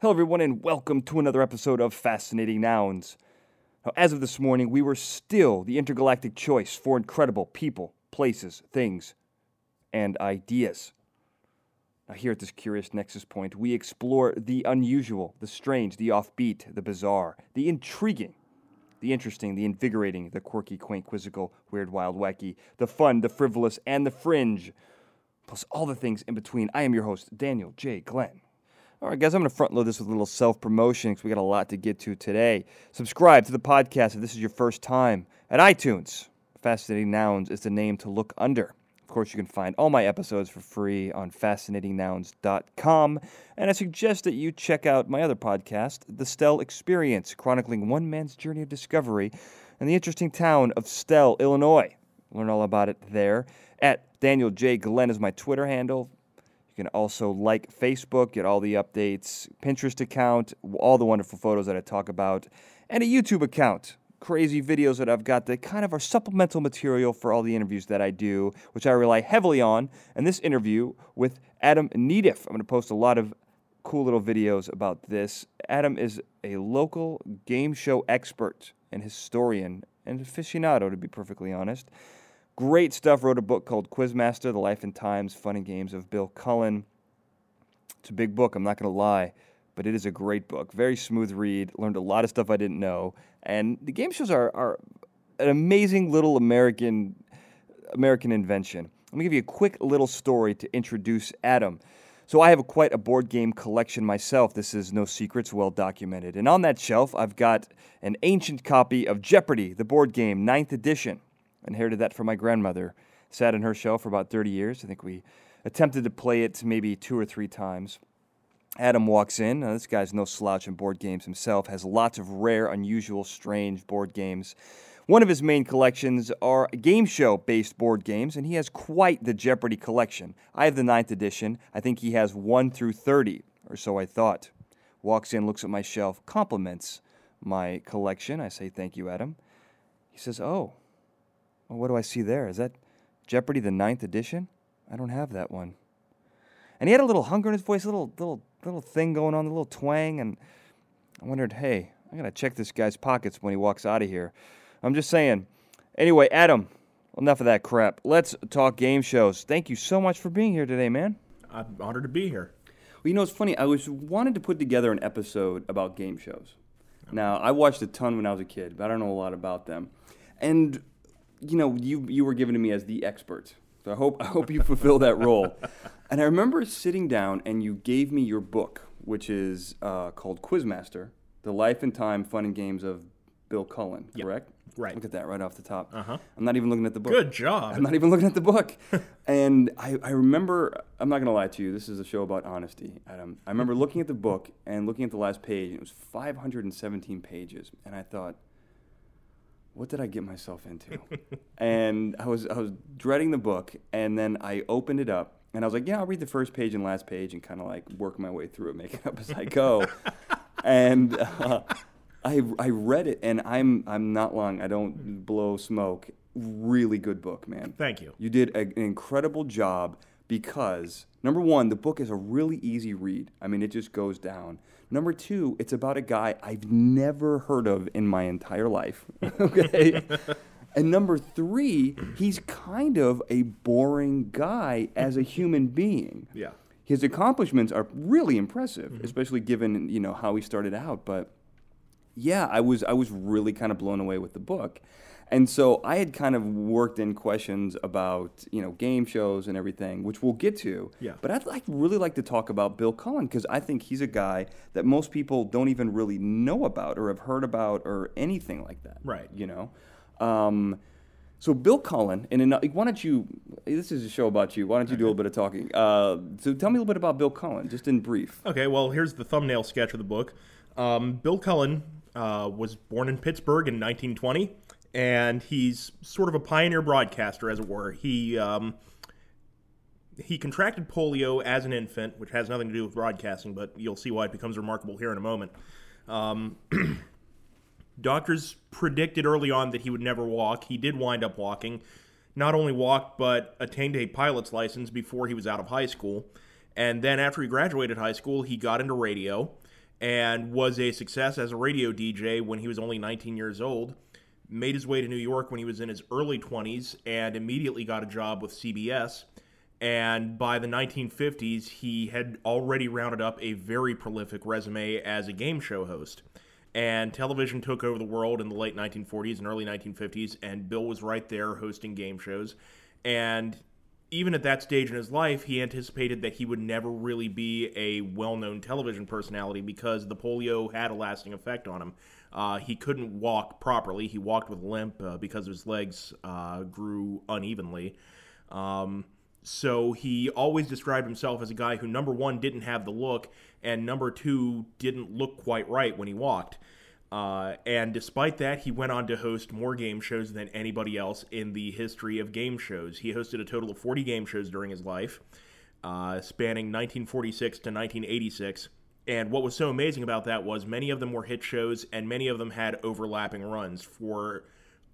Hello, everyone, and welcome to another episode of Fascinating Nouns. Now, as of this morning, we were still the intergalactic choice for incredible people, places, things, and ideas. Now, here at this curious nexus point, we explore the unusual, the strange, the offbeat, the bizarre, the intriguing, the interesting, the invigorating, the quirky, quaint, quizzical, weird, wild, wacky, the fun, the frivolous, and the fringe, plus all the things in between. I am your host, Daniel J. Glenn. All right, guys, I'm going to front load this with a little self promotion because we got a lot to get to today. Subscribe to the podcast if this is your first time at iTunes. Fascinating Nouns is the name to look under. Of course, you can find all my episodes for free on fascinatingnouns.com. And I suggest that you check out my other podcast, The Stelle Experience, chronicling one man's journey of discovery in the interesting town of Stelle, Illinois. Learn all about it there. At Daniel J. Glenn is my Twitter handle. You can also like Facebook, get all the updates, Pinterest account, all the wonderful photos that I talk about, and a YouTube account. Crazy videos that I've got that kind of are supplemental material for all the interviews that I do, which I rely heavily on. And this interview with Adam Nedeff, I'm going to post a lot of cool little videos about this. Adam is a local game show expert and historian and aficionado, to be perfectly honest. Great stuff. Wrote a book called Quizmaster The Life and Times, Fun and Games of Bill Cullen. It's a big book, I'm not going to lie, but it is a great book. Very smooth read. Learned a lot of stuff I didn't know. And the game shows are, are an amazing little American, American invention. Let me give you a quick little story to introduce Adam. So I have a, quite a board game collection myself. This is no secrets, well documented. And on that shelf, I've got an ancient copy of Jeopardy, the board game, 9th edition. Inherited that from my grandmother. Sat in her shelf for about 30 years. I think we attempted to play it maybe two or three times. Adam walks in. Now, this guy's no slouch in board games himself, has lots of rare, unusual, strange board games. One of his main collections are game show based board games, and he has quite the Jeopardy collection. I have the ninth edition. I think he has 1 through 30, or so I thought. Walks in, looks at my shelf, compliments my collection. I say, Thank you, Adam. He says, Oh, well, what do I see there? Is that Jeopardy, the ninth edition? I don't have that one. And he had a little hunger in his voice, a little little little thing going on, a little twang, and I wondered, hey, I gotta check this guy's pockets when he walks out of here. I'm just saying. Anyway, Adam, enough of that crap. Let's talk game shows. Thank you so much for being here today, man. I'm honored to be here. Well, you know, it's funny. I was wanted to put together an episode about game shows. Now, I watched a ton when I was a kid, but I don't know a lot about them. And you know, you you were given to me as the expert. So I hope I hope you fulfill that role. And I remember sitting down and you gave me your book, which is uh, called Quizmaster: The Life and Time, Fun and Games of Bill Cullen. Yep. Correct. Right. Look at that right off the top. Uh-huh. I'm not even looking at the book. Good job. I'm not even looking at the book. and I, I remember, I'm not going to lie to you, this is a show about honesty, Adam. I remember looking at the book and looking at the last page, and it was 517 pages. And I thought, what did I get myself into? and I was I was dreading the book, and then I opened it up, and I was like, yeah, I'll read the first page and last page, and kind of like work my way through it, make it up as I go. and uh, I I read it, and I'm I'm not lying. I don't blow smoke. Really good book, man. Thank you. You did a, an incredible job because number one, the book is a really easy read. I mean, it just goes down. Number two, it's about a guy I've never heard of in my entire life. okay. and number three, he's kind of a boring guy as a human being. Yeah. His accomplishments are really impressive, mm-hmm. especially given you know how he started out. But yeah, I was I was really kind of blown away with the book. And so I had kind of worked in questions about, you know, game shows and everything, which we'll get to. Yeah. But I'd like really like to talk about Bill Cullen because I think he's a guy that most people don't even really know about or have heard about or anything like that. Right. You know? Um, so Bill Cullen, and in, why don't you? This is a show about you. Why don't you do a little bit of talking? Uh, so tell me a little bit about Bill Cullen, just in brief. Okay, well, here's the thumbnail sketch of the book. Um, Bill Cullen uh, was born in Pittsburgh in 1920, and he's sort of a pioneer broadcaster, as it were. He um, he contracted polio as an infant, which has nothing to do with broadcasting, but you'll see why it becomes remarkable here in a moment. Um, doctors predicted early on that he would never walk. He did wind up walking. Not only walked, but attained a pilot's license before he was out of high school. And then after he graduated high school, he got into radio and was a success as a radio DJ when he was only 19 years old. Made his way to New York when he was in his early 20s and immediately got a job with CBS. And by the 1950s, he had already rounded up a very prolific resume as a game show host. And television took over the world in the late 1940s and early 1950s, and Bill was right there hosting game shows. And even at that stage in his life, he anticipated that he would never really be a well known television personality because the polio had a lasting effect on him. Uh, he couldn't walk properly. He walked with a limp uh, because his legs uh, grew unevenly. Um, so he always described himself as a guy who, number one, didn't have the look, and number two, didn't look quite right when he walked. Uh, and despite that, he went on to host more game shows than anybody else in the history of game shows. He hosted a total of 40 game shows during his life, uh, spanning 1946 to 1986. And what was so amazing about that was many of them were hit shows, and many of them had overlapping runs. For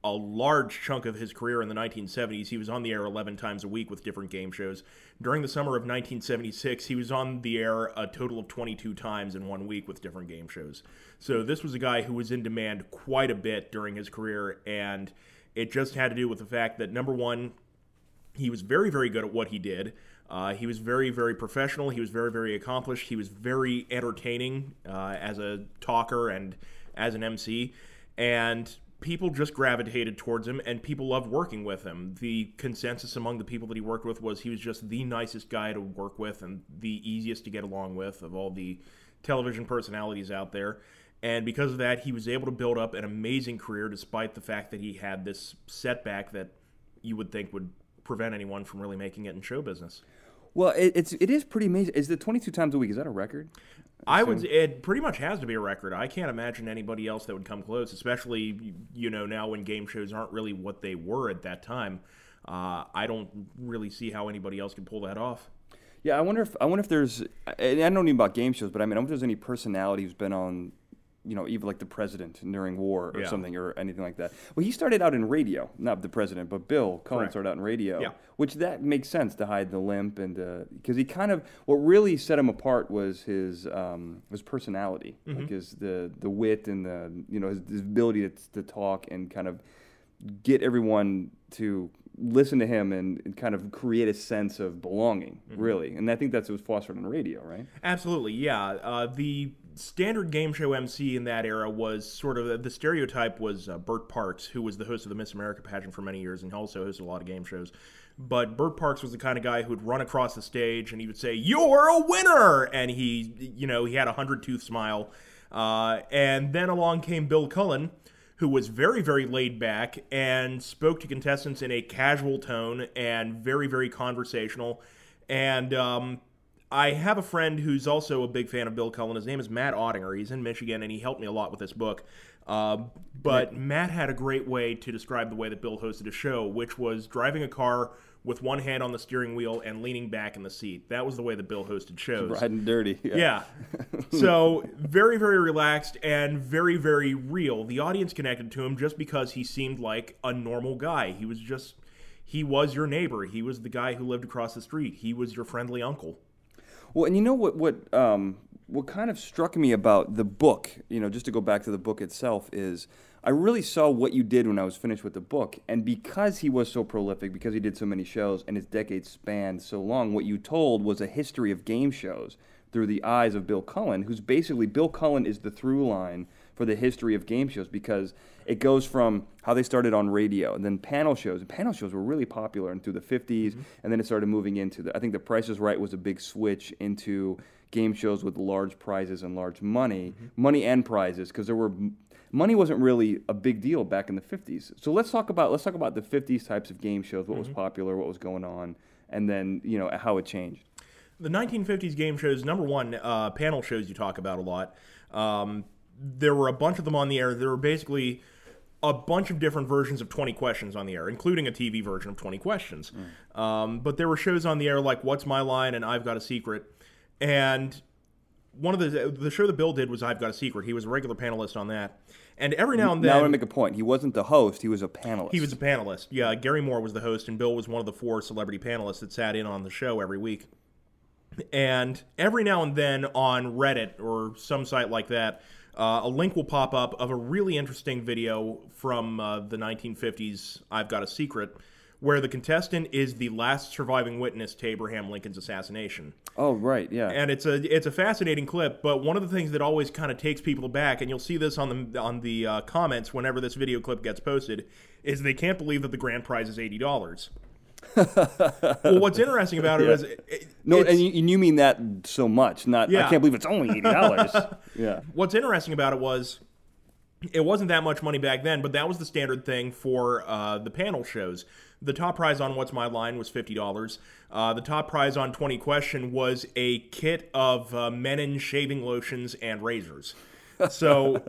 a large chunk of his career in the 1970s, he was on the air 11 times a week with different game shows. During the summer of 1976, he was on the air a total of 22 times in one week with different game shows. So this was a guy who was in demand quite a bit during his career, and it just had to do with the fact that number one, he was very, very good at what he did. Uh, he was very, very professional. He was very, very accomplished. He was very entertaining uh, as a talker and as an MC. And people just gravitated towards him and people loved working with him. The consensus among the people that he worked with was he was just the nicest guy to work with and the easiest to get along with of all the television personalities out there. And because of that, he was able to build up an amazing career despite the fact that he had this setback that you would think would prevent anyone from really making it in show business. Well, it, it's it is pretty amazing. Is the 22 times a week is that a record? I would. It pretty much has to be a record. I can't imagine anybody else that would come close, especially you know now when game shows aren't really what they were at that time. Uh, I don't really see how anybody else can pull that off. Yeah, I wonder if I wonder if there's. I don't know about game shows, but I mean, I wonder if there's any personality who's been on you know, even like the president during war or Yeah. something or anything like that. Well, he started out in radio, not the president, but Bill Cullen Correct. started out in radio, Yeah. which that makes sense to hide the limp and because he kind of what really set him apart was his um, his personality, Mm-hmm. like his the the wit and the you know his, his ability to, to talk and kind of get everyone to listen to him and, and kind of create a sense of belonging, Mm-hmm. really. And I think that's what was fostered on radio, right? Absolutely, yeah. Uh, the standard game show MC in that era was sort of the stereotype was uh, Bert Parks, who was the host of the Miss America pageant for many years and also hosted a lot of game shows. But Bert Parks was the kind of guy who would run across the stage and he would say, "You're a winner," and he, you know, he had a hundred tooth smile. Uh, and then along came Bill Cullen, who was very, very laid back and spoke to contestants in a casual tone and very, very conversational. And um, I have a friend who's also a big fan of Bill Cullen. His name is Matt Ottinger. He's in Michigan, and he helped me a lot with this book. Uh, but Matt had a great way to describe the way that Bill hosted a show, which was driving a car with one hand on the steering wheel and leaning back in the seat. That was the way that Bill hosted shows. Riding dirty. Yeah. so very, very relaxed and very, very real. The audience connected to him just because he seemed like a normal guy. He was just, he was your neighbor. He was the guy who lived across the street. He was your friendly uncle. Well, and you know what what um, what kind of struck me about the book, you know, just to go back to the book itself, is I really saw what you did when I was finished with the book, and because he was so prolific, because he did so many shows, and his decades spanned so long, what you told was a history of game shows through the eyes of Bill Cullen, who's basically Bill Cullen is the through line for the history of game shows because it goes from how they started on radio and then panel shows. And panel shows were really popular and through the 50s, and then it started moving into the. I think The Price is Right was a big switch into game shows with large prizes and large money, money and prizes, because there were money wasn't really a big deal back in the 50s. So let's talk about let's talk about the 50s types of game shows, what was popular, what was going on, and then you know how it changed. The 1950s game shows, number one, uh, panel shows you talk about a lot. Um, there were a bunch of them on the air. There were basically a bunch of different versions of 20 questions on the air, including a TV version of 20 questions. Um, but there were shows on the air like What's My Line and I've Got a Secret. And one of the the show that Bill did was I've Got a Secret. He was a regular panelist on that. And every now and then, Now I want to make a point. He wasn't the host; he was a panelist. he was a panelist. Yeah, Garry Moore was the host, and Bill was one of the four celebrity panelists that sat in on the show every week. And every now and then on Reddit or some site like that, uh, a link will pop up of a really interesting video from uh, the 1950s, I've Got a Secret, where the contestant is the last surviving witness to Abraham Lincoln's assassination. Oh, right, yeah. And it's a it's a fascinating clip, but one of the things that always kind of takes people back, and you'll see this on the on the uh, comments whenever this video clip gets posted, is they can't believe that the grand prize is eighty dollars. Well, what's interesting about it Yeah. is it, no, and you, and you mean that so much. Not, I can't believe it's only eighty dollars. yeah. what's interesting about it was it wasn't that much money back then, but that was the standard thing for uh, the panel shows. The top prize on What's My Line was fifty dollars. Uh, the top prize on Twenty Question was a kit of uh, Mennen shaving lotions and razors. So.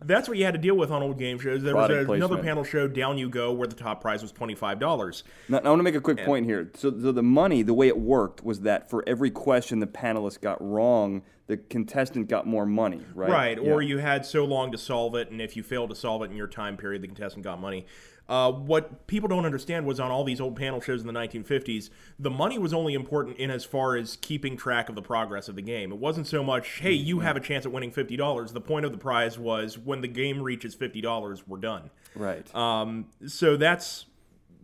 That's what you had to deal with on old game shows. There was a- another panel show, Down You Go, where the top prize was twenty five dollars. Now, I want to make a quick point here. So, so the money, the way it worked was that for every question the panelist got wrong, the contestant got more money, right? Right, or you had so long to solve it, and if you failed to solve it in your time period, the contestant got money. Uh, what people don't understand was on all these old panel shows in the 1950s, the money was only important in as far as keeping track of the progress of the game. It wasn't so much, hey, you have a chance at winning $50. The point of the prize was when the game reaches $50, we're done. right. Um, so that's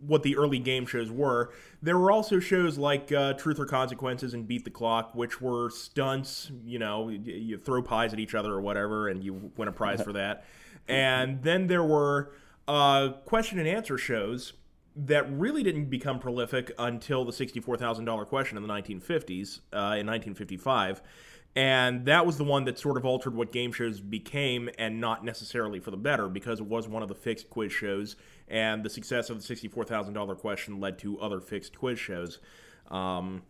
what the early game shows were. There were also shows like uh, Truth or Consequences and Beat the Clock, which were stunts. You know, you throw pies at each other or whatever, and you win a prize for that. And then there were uh, question and answer shows that really didn't become prolific until the $64,000 question in the 1950s, uh, in 1955. And that was the one that sort of altered what game shows became, and not necessarily for the better, because it was one of the fixed quiz shows, and the success of the $64,000 question led to other fixed quiz shows. Um,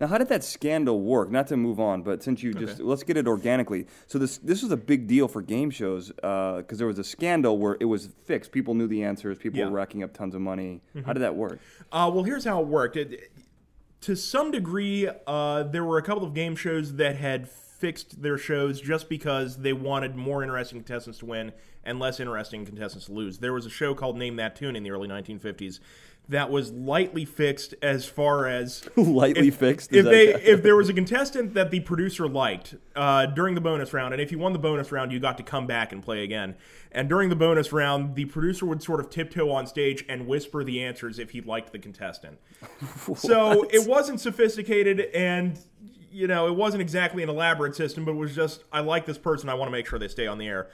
Now, how did that scandal work? Not to move on, but since you just let's get it organically. So this this was a big deal for game shows because there was a scandal where it was fixed. People knew the answers. People Yeah. Mm-hmm. were racking up tons of money. How did that work? Uh, well, here's how it worked. It, to some degree, uh, there were a couple of game shows that had fixed their shows just because they wanted more interesting contestants to win and less interesting contestants to lose. There was a show called Name That Tune in the early 1950s that was lightly fixed as far as Lightly if, fixed. Is If that- they if there was a contestant that the producer liked uh, during the bonus round, and if you won the bonus round, you got to come back and play again. And during the bonus round, the producer would sort of tiptoe on stage and whisper the answers if he liked the contestant. so it wasn't sophisticated, and you know it wasn't exactly an elaborate system, but it was just I like this person, I want to make sure they stay on the air.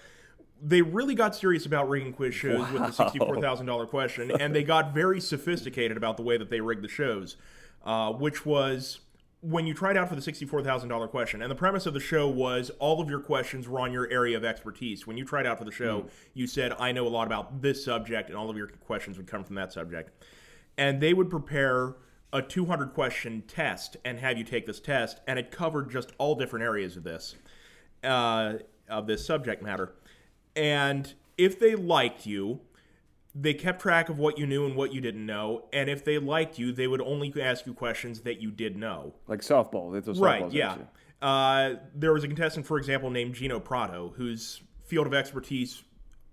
They really got serious about rigging quiz shows with the sixty-four thousand dollar question, and they got very sophisticated about the way that they rigged the shows, uh, which was when you tried out for the sixty-four thousand dollar question. And the premise of the show was all of your questions were on your area of expertise. When you tried out for the show, you said, "I know a lot about this subject," and all of your questions would come from that subject. And they would prepare a 200 question test and have you take this test, and it covered just all different areas of this uh, of this subject matter. And if they liked you, they kept track of what you knew and what you didn't know. And if they liked you, they would only ask you questions that you did know. like softball. A softball Right, yeah. Uh, there was a contestant, for example, named Gino Prato, whose field of expertise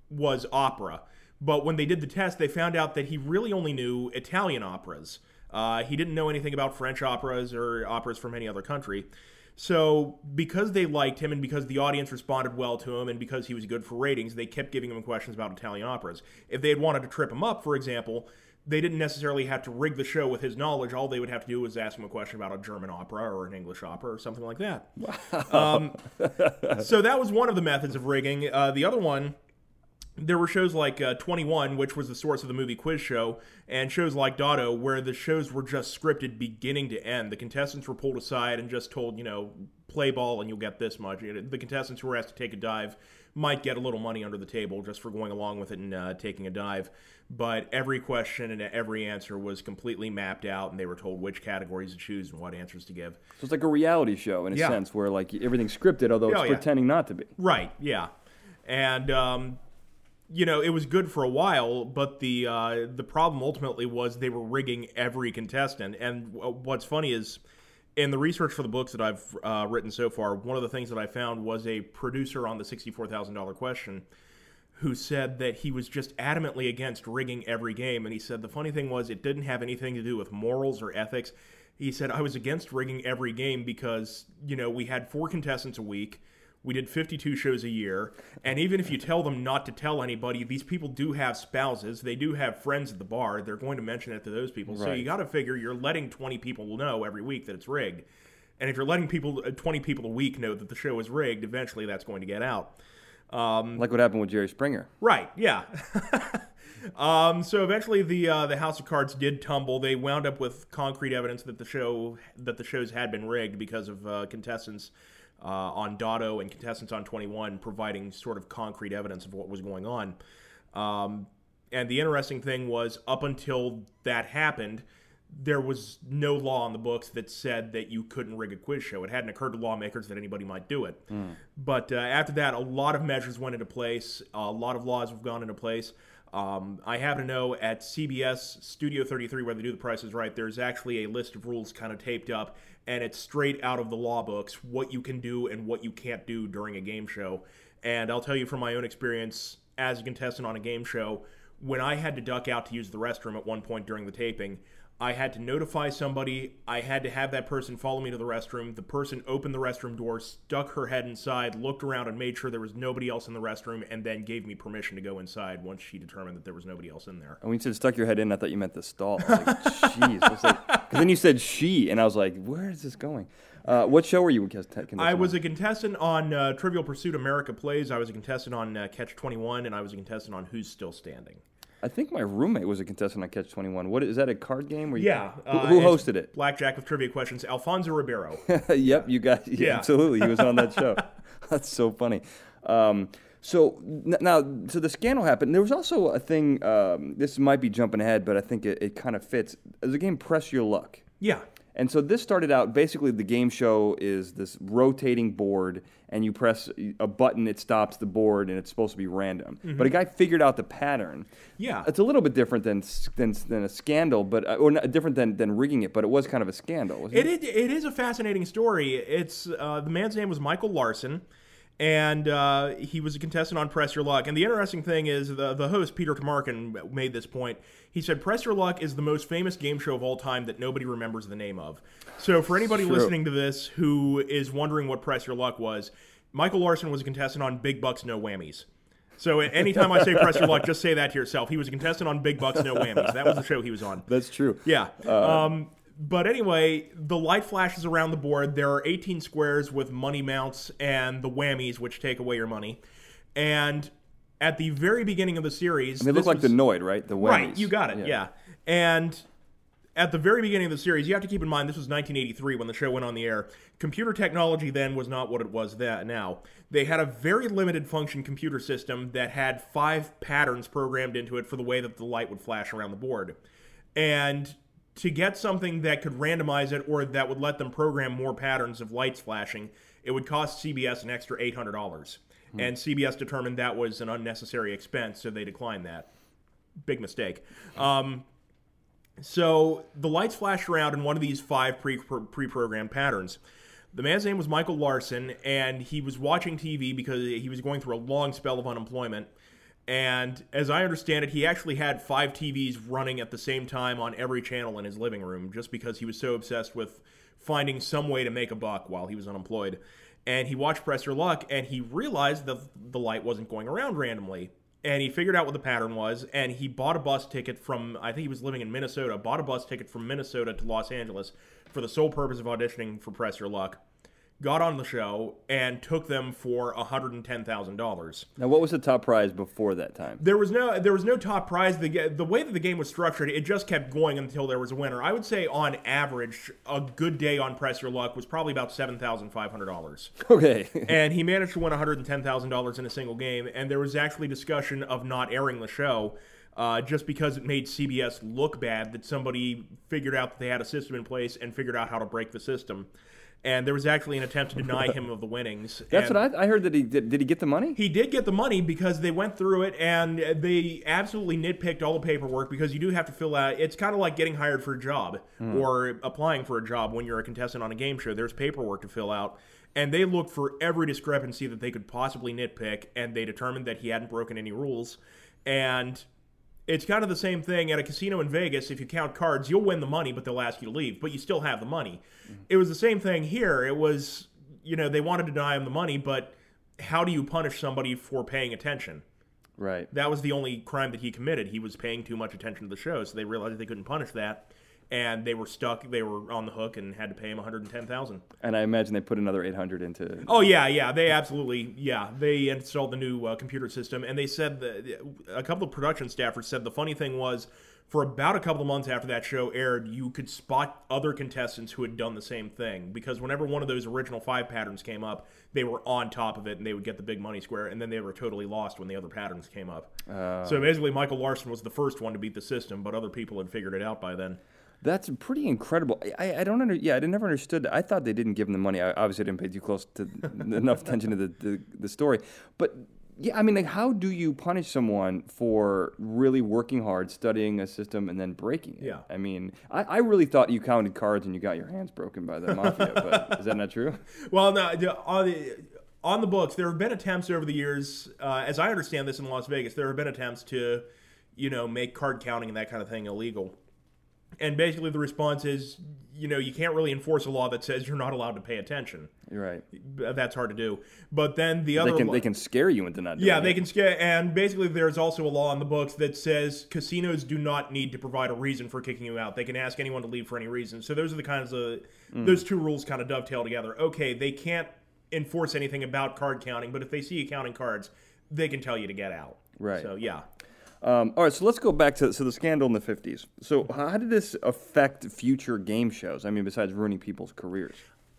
was opera. But when they did the test, they found out that he really only knew Italian operas. Uh, he didn't know anything about French operas or operas from any other country. So, because they liked him and because the audience responded well to him and because he was good for ratings, they kept giving him questions about Italian operas. If they had wanted to trip him up, for example, they didn't necessarily have to rig the show with his knowledge. All they would have to do was ask him a question about a German opera or an English opera or something like that. Um, so that was one of the methods of rigging. Uh, the other one there were shows like uh, 21, which was the source of the movie Quiz Show, and shows like Dotto, where the shows were just scripted beginning to end. The contestants were pulled aside and just told, you know, play ball and you'll get this much. The contestants who were asked to take a dive might get a little money under the table just for going along with it and uh, taking a dive. But every question and every answer was completely mapped out, and they were told which categories to choose and what answers to give. So it's like a reality show in a Yeah. sense where like everything's scripted, although it's Oh, yeah. pretending not to be. Right. Yeah. And um, you know, it was good for a while, but the uh, the problem ultimately was they were rigging every contestant. And w- what's funny is, in the research for the books that I've uh, written so far, one of the things that I found was a producer on the sixty-four thousand dollar question who said that he was just adamantly against rigging every game. And he said the funny thing was it didn't have anything to do with morals or ethics. He said, I was against rigging every game because, you know, we had four contestants a week. We did 52 shows a year. And even if you tell them not to tell anybody, these people do have spouses. They do have friends at the bar. They're going to mention it to those people. So you got to figure you're letting 20 people know every week that it's rigged. And if you're letting people, uh, 20 people a week know that the show is rigged, eventually that's going to get out. Like what happened with Jerry Springer. Right. Yeah. um, so eventually, the uh, the House of Cards did tumble. They wound up with concrete evidence that the show that the shows had been rigged because of uh, contestants uh, on Dotto and contestants on Twenty One providing sort of concrete evidence of what was going on. Um, and the interesting thing was, up until that happened, there was no law in the books that said that you couldn't rig a quiz show. It hadn't occurred to lawmakers that anybody might do it. But uh, after that, a lot of measures went into place. A lot of laws have gone into place. Um, I happen to know at CBS Studio 33, where they do the prices right, there's actually a list of rules kind of taped up, and it's straight out of the law books what you can do and what you can't do during a game show. And I'll tell you from my own experience as a contestant on a game show, when I had to duck out to use the restroom at one point during the taping, I had to notify somebody. I had to have that person follow me to the restroom. The person opened the restroom door, stuck her head inside, looked around, and made sure there was nobody else in the restroom, and then gave me permission to go inside once she determined that there was nobody else in there. And when you said stuck your head in, I thought you meant the stall. I was like, jeez. Was like, then you said she, and I was like, where is this going? Uh, what show were you contestant I on? was a contestant on uh, Trivial Pursuit America Plays. I was a contestant on uh, Catch 21, and I was a contestant on Who's Still Standing. I think my roommate was a contestant on Catch Twenty One. What is that? A card game? Where you, Yeah. Who, uh, who it's hosted it? Blackjack with trivia questions. Alfonso Ribeiro. yep, you got. Yeah, Yeah. absolutely. He was on that show. That's so funny. Um, so n- now, so the scandal happened. There was also a thing. Um, this might be jumping ahead, but I think it, it kind of fits. There's a game, Press Your Luck. yeah. And so this started out basically the game show is this rotating board, and you press a button, it stops the board, and it's supposed to be random. But a guy figured out the pattern. Yeah. It's a little bit different than than, than a scandal, but uh, or not, different than, than rigging it. But it was kind of a scandal. Wasn't It, it, it is a fascinating story. It's uh, the man's name was Michael Larson, and uh, he was a contestant on Press Your Luck. And the interesting thing is, the the host Peter Tomarken made this point. He said Press Your Luck is the most famous game show of all time that nobody remembers the name of. So for anybody True. listening to this who is wondering what Press Your Luck was, Michael Larson was a contestant on Big Bucks No Whammies. So anytime I say Press Your Luck, just say that to yourself. He was a contestant on Big Bucks No Whammies. That was the show he was on. That's true. Yeah. um, but anyway, the light flashes around the board. There are 18 squares with money mounts and the whammies, which take away your money. And at the very beginning of the series, They look like was- the Noid, right? The whammies. Right, you got it. Yeah. And at the very beginning of the series, you have to keep in mind this was 1983 when the show went on the air. Computer technology then was not what it was that now. They had a very limited function computer system that had five patterns programmed into it for the way that the light would flash around the board. And to get something that could randomize it or that would let them program more patterns of lights flashing, it would cost CBS an extra $800. And CBS determined that was an unnecessary expense, so they declined that big mistake. Um, so the lights flashed around in one of these five pre-programmed patterns. The man's name was Michael Larson, and he was watching TV because he was going through a long spell of unemployment. And as I understand it, he actually had five TVs running at the same time on every channel in his living room just because he was so obsessed with finding some way to make a buck while he was unemployed. And he watched Press Your Luck and he realized that the light wasn't going around randomly. And he figured out what the pattern was and he bought a bus ticket from, I think he was living in Minnesota, bought a bus ticket from Minnesota to Los Angeles for the sole purpose of auditioning for Press Your Luck. Got on the show and took them for $110,000. Now, what was the top prize before that time? There was no there was no top prize. The the way that the game was structured, it just kept going until there was a winner. I would say on average, a good day on Press Your Luck was probably about seven thousand five hundred dollars. Okay. and he managed to win one hundred and ten thousand dollars in a single game. And there was actually discussion of not airing the show. Uh, just because it made CBS look bad that somebody figured out that they had a system in place and figured out how to break the system. And there was actually an attempt to deny him of the winnings. That's and- what I, I heard. That he did. Did he get the money? he did get the money because they went through it and they absolutely nitpicked all the paperwork because you do have to fill out. It's kind of like getting hired for a job hmm. or applying for a job when you're a contestant on a game show. There's paperwork to fill out. And they looked for every discrepancy that they could possibly nitpick, and they determined that he hadn't broken any rules. And It's kind of the same thing at a casino in Vegas. If you count cards, you'll win the money, but they'll ask you to leave, but you still have the money. Mm-hmm. It was the same thing here. It was, you know, they wanted to deny him the money, but how do you punish somebody for paying attention? Right. That was the only crime that he committed. He was paying too much attention to the show, so they realized they couldn't punish that, and they were stuck. They were on the hook and had to pay him one hundred ten thousand. And I imagine they put another 800 into. Oh yeah, yeah, they absolutely, yeah, they installed the new uh, computer system, and they said that a couple of production staffers said the funny thing was, for about a couple of months after that show aired, you could spot other contestants who had done the same thing because whenever one of those original five patterns came up, they were on top of it and they would get the big money square, and then they were totally lost when the other patterns came up. So basically, Michael Larson was the first one to beat the system, but other people had figured it out by then. That's pretty incredible. I, I don't under yeah. I never understood. that. I thought they didn't give him the money. I obviously didn't pay too close to enough attention to the, the the story. But yeah, I mean, like, how do you punish someone for really working hard, studying a system, and then breaking it? Yeah. I mean, I, I really thought you counted cards and you got your hands broken by the mafia. but is that not true? Well, no, on the on the books, there have been attempts over the years, uh, as I understand this in Las Vegas, there have been attempts to, you know, make card counting and that kind of thing illegal. And basically, the response is, you know, you can't really enforce a law that says you're not allowed to pay attention. You're right. Uh, that's hard to do. But then the other They can law- they can scare you into not doing yeah, it. they can scare. And basically, there's also a law in the books that says casinos do not need to provide a reason for kicking you out. They can ask anyone to leave for any reason. So those are the kinds of mm. those two rules kind of dovetail together. Okay, they can't enforce anything about card counting, but if they see you counting cards, they can tell you to get out. Right. So yeah. Um, all right, so let's go back to so the scandal in the '50s. So how did this affect future game shows? I mean, besides ruining people's careers.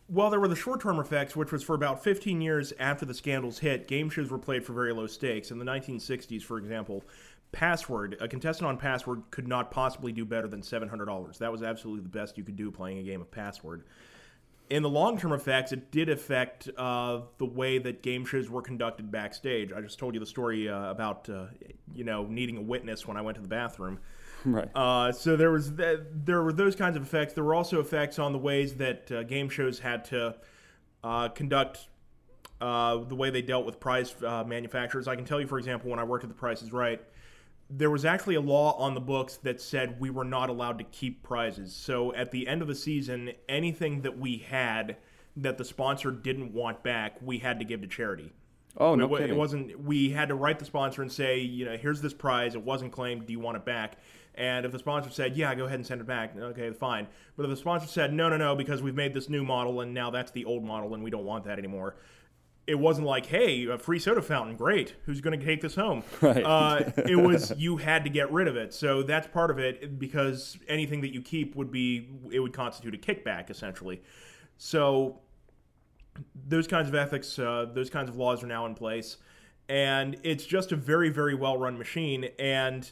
Well, there were the short term effects, which was for about 15 years after the scandals hit, game shows were played for very low stakes. In the 1960s, for example, Password, a contestant on Password could not possibly do better than $700. That was absolutely the best you could do playing a game of Password. In the long term effects, it did affect uh, the way that game shows were conducted backstage. I just told you the story uh, about, uh, you know, needing a witness when I went to the bathroom. Right. Uh, so there was th- there were those kinds of effects. There were also effects on the ways that uh, game shows had to uh, conduct uh, the way they dealt with prize uh, manufacturers. I can tell you, for example, when I worked at The Price is Right, there was actually a law on the books that said we were not allowed to keep prizes. So at the end of the season, anything that we had that the sponsor didn't want back, we had to give to charity. oh no It, kidding. it wasn't. We had to write the sponsor and say, you know, here's this prize. It wasn't claimed. Do you want it back? And if the sponsor said, yeah, go ahead and send it back, okay, fine. But if the sponsor said, no, no, no, because we've made this new model and now that's the old model and we don't want that anymore. It wasn't like, hey, a free soda fountain, great. Who's going to take this home? Right. Uh, it was you had to get rid of it. So that's part of it because anything that you keep would be it would constitute a kickback essentially. So those kinds of ethics, uh, those kinds of laws are now in place, and it's just a very, very well run machine. And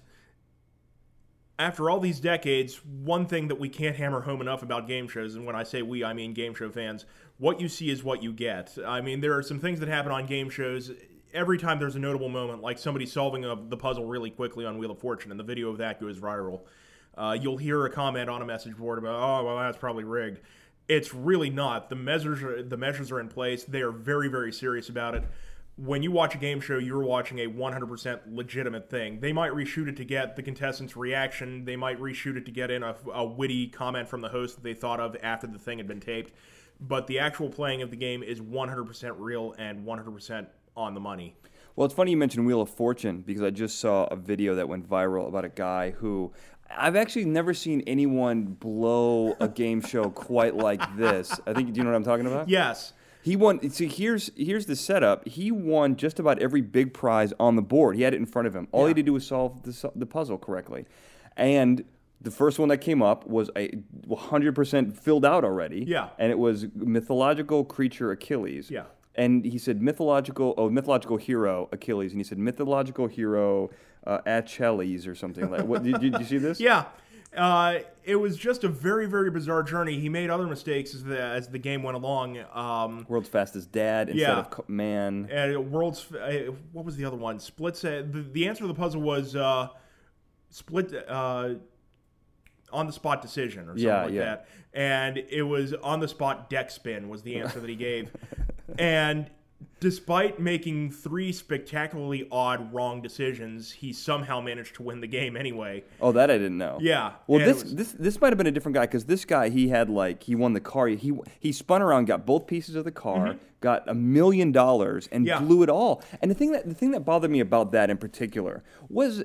after all these decades, one thing that we can't hammer home enough about game shows, and when I say we, I mean game show fans, what you see is what you get. I mean, there are some things that happen on game shows. Every time there's a notable moment, like somebody solving a, the puzzle really quickly on Wheel of Fortune, and the video of that goes viral, uh, you'll hear a comment on a message board about, "Oh, well, that's probably rigged." It's really not. The measures are, the measures are in place. They are very, very serious about it. When you watch a game show, you're watching a 100% legitimate thing. They might reshoot it to get the contestant's reaction. They might reshoot it to get in a, a witty comment from the host that they thought of after the thing had been taped. But the actual playing of the game is 100% real and 100% on the money. Well, it's funny you mentioned Wheel of Fortune because I just saw a video that went viral about a guy who I've actually never seen anyone blow a game show quite like this. I think do you know what I'm talking about? Yes. He won. See, here's here's the setup. He won just about every big prize on the board. He had it in front of him. All he had to do was solve the, the puzzle correctly, and the first one that came up was a 100% filled out already. Yeah. and it was mythological creature Achilles. Yeah. And he said mythological, oh, mythological hero Achilles, and he said mythological hero uh, Achilles or something like. What did you, did you see this? Yeah. Uh, it was just a very, very bizarre journey. He made other mistakes as the, as the game went along. Um, World's fastest dad instead Yeah. of man. and world's uh, what was the other one? Split. Said the, the answer to the puzzle was uh, split uh, on the spot decision or something Yeah, like yeah. that. And it was on the spot deck spin was the answer that he gave. and despite making three spectacularly odd wrong decisions, he somehow managed to win the game anyway. Oh, that I didn't know. Yeah. Well, this was- this this might have been a different guy because this guy he had like he won the car. He he spun around, got both pieces of the car, got a million dollars, and Mm-hmm. Yeah. blew it all. And the thing that the thing that bothered me about that in particular was.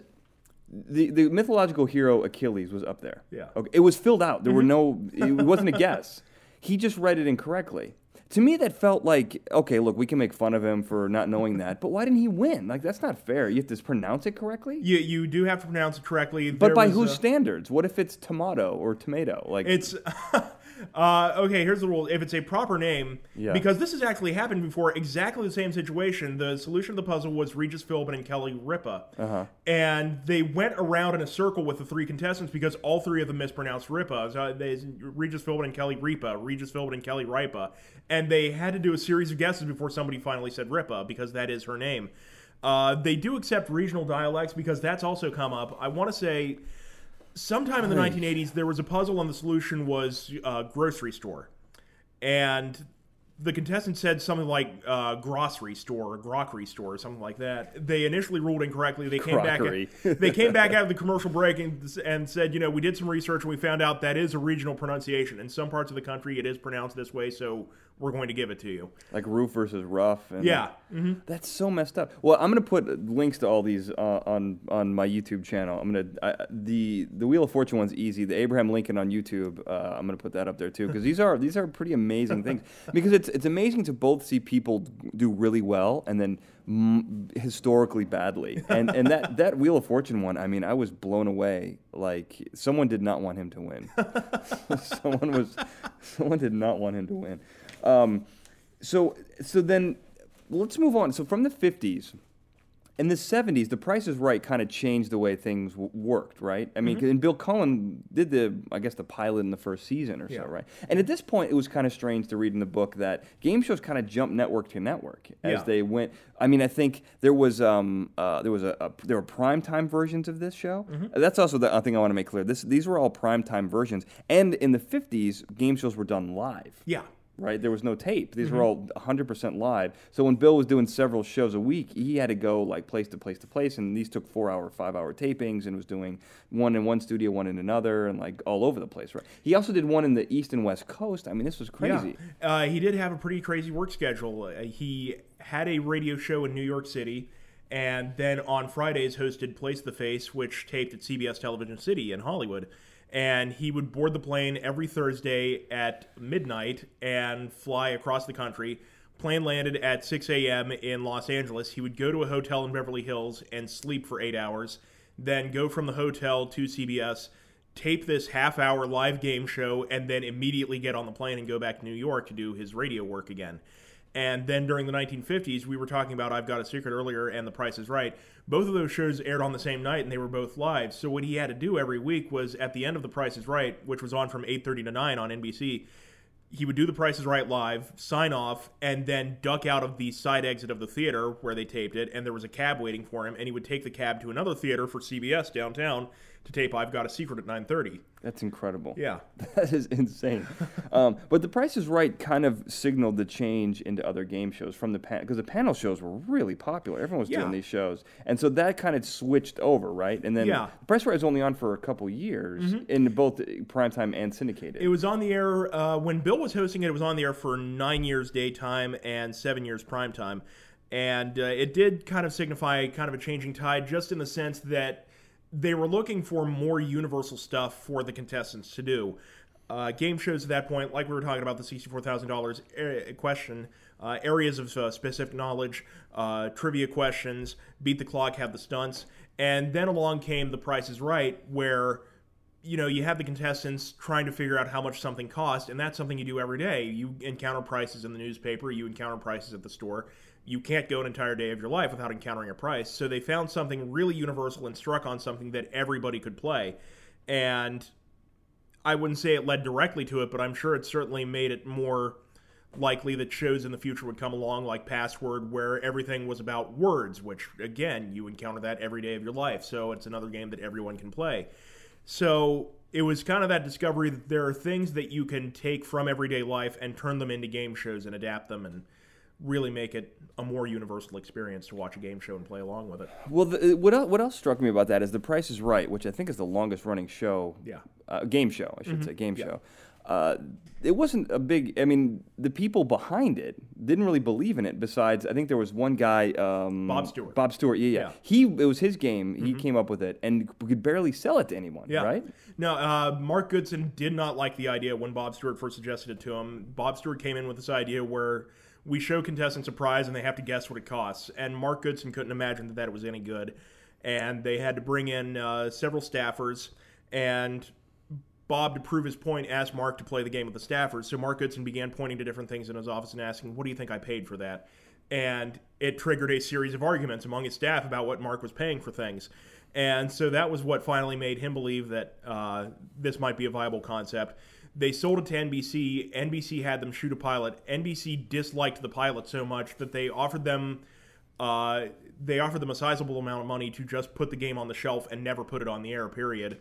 The, the mythological hero Achilles was up there. Yeah. Okay. It was filled out. There were mm-hmm. no. It wasn't a guess. He just read it incorrectly. To me, that felt like okay. Look, we can make fun of him for not knowing that, but why didn't he win? Like that's not fair. You have to pronounce it correctly. you, you do have to pronounce it correctly. But There by was whose a- standards? What if it's tomato or tomato? Like It's uh, okay. Here's the rule: if it's a proper name, Yeah. because this has actually happened before, exactly the same situation. The solution of the puzzle was Regis Philbin and Kelly Ripa, Uh-huh. and they went around in a circle with the three contestants because all three of them mispronounced Ripa. So they, Regis Philbin and Kelly Ripa, Regis Philbin and Kelly Ripa, and they had to do a series of guesses before somebody finally said Ripa because that is her name. Uh, they do accept regional dialects because that's also come up. I want to say sometime in the 1980s there was a puzzle and the solution was uh, grocery store and the contestant said something like uh, grocery store or grockery store or something like that. They initially ruled incorrectly. They came Crockery. back. they came back out of the commercial break and, and said, you know, we did some research and we found out that is a regional pronunciation. In some parts of the country, it is pronounced this way, so we're going to give it to you. like roof versus rough. And Yeah. that's so messed up. Well, I'm gonna put links to all these uh, on on my YouTube channel. I'm gonna I, the the Wheel of Fortune one's easy. The Abraham Lincoln on YouTube. Uh, I'm gonna put that up there too because these are these are pretty amazing things. Because it's it's amazing to both see people do really well and then m- historically badly. And and that that Wheel of Fortune one. I mean, I was blown away. Like someone did not want him to win. someone was someone did not want him to win. Um, so so then let's move on. So from the 50s in the 70s, The Price is Right kind of changed the way things w- worked, right? I mean, and Bill Cullen did the, I guess, the pilot in the first season or Yeah. so, right? And at this point, it was kind of strange to read in the book that game shows kind of jumped network to network as Yeah. they went. I mean, I think there was um, uh, there was a, a there were primetime versions of this show. That's also the uh, thing I want to make clear. This these were all primetime versions, and in the 50s, game shows were done live Yeah. Right? There was no tape. These Mm-hmm. were all 100% live. So when Bill was doing several shows a week, he had to go like place to place to place, and these took four hour, five hour tapings, and was doing one in one studio, one in another, and like all over the place, right? He also did one in the East and West Coast. I mean, this was crazy. Yeah. Uh, he did have a pretty crazy work schedule. Uh, he had a radio show in New York City, and then on Fridays hosted Place the Face, which taped at CBS Television City in Hollywood. And he would board the plane every Thursday at midnight and fly across the country. Plane landed at 6 a.m. in Los Angeles. He would go to a hotel in Beverly Hills and sleep for eight hours, then go from the hotel to CBS, tape this half hour live game show, and then immediately get on the plane and go back to New York to do his radio work again. And then during the 1950s, we were talking about I've Got a Secret earlier and The Price is Right. Both of those shows aired on the same night and they were both live. So what he had to do every week was at the end of The Price is Right, which was on from 8:30 to 9 on NBC, he would do The Price is Right live, sign off, and then duck out of the side exit of the theater where they taped it, and there was a cab waiting for him, and he would take the cab to another theater for CBS downtown to tape I've Got a Secret at 9:30. That's incredible. Yeah. That is insane. um, but The Price is Right kind of signaled the change into other game shows from the panel because the panel shows were really popular. Everyone was Yeah. doing these shows, and so that kind of switched over, right? And then Yeah. The Price is Right was only on for a couple years in both primetime and syndicated. It was on the air uh, when Bill was hosting it. It was on the air for nine years daytime and seven years primetime, and uh, it did kind of signify kind of a changing tide, just in the sense that they were looking for more universal stuff for the contestants to do. Uh, game shows at that point, like we were talking about the sixty-four thousand dollars question, uh, areas of uh, specific knowledge, uh, trivia questions, beat the clock, have the stunts, and then along came The Price is Right, where you know, you have the contestants trying to figure out how much something costs, and that's something you do every day. You encounter prices in the newspaper, you encounter prices at the store. You can't go an entire day of your life without encountering a price. So they found something really universal and struck on something that everybody could play. And I wouldn't say it led directly to it, but I'm sure it certainly made it more likely that shows in the future would come along like Password, where everything was about words, which, again, you encounter that every day of your life. So it's another game that everyone can play. So it was kind of that discovery that there are things that you can take from everyday life and turn them into game shows and adapt them and really make it a more universal experience to watch a game show and play along with it. Well, the, what el- what else struck me about that is The Price is Right, which I think is the longest running show. Yeah. Uh, game show, I should say, game show. Uh, it wasn't a big. I mean, the people behind it didn't really believe in it. Besides, I think there was one guy, um, Bob Stewart. Bob Stewart, yeah, yeah. Yeah. Mm-hmm. He it was his game. He came up with it and could barely sell it to anyone. Yeah. Right. No, uh, Mark Goodson did not like the idea when Bob Stewart first suggested it to him. Bob Stewart came in with this idea where we show contestants a prize and they have to guess what it costs. And Mark Goodson couldn't imagine that that was any good. And they had to bring in uh, several staffers. And Bob, to prove his point, asked Mark to play the game with the staffers. So Mark Goodson began pointing to different things in his office and asking, What do you think I paid for that? And it triggered a series of arguments among his staff about what Mark was paying for things. And so that was what finally made him believe that uh, this might be a viable concept. They sold it to NBC. NBC had them shoot a pilot. NBC disliked the pilot so much that they offered them uh, they offered them a sizable amount of money to just put the game on the shelf and never put it on the air. Period.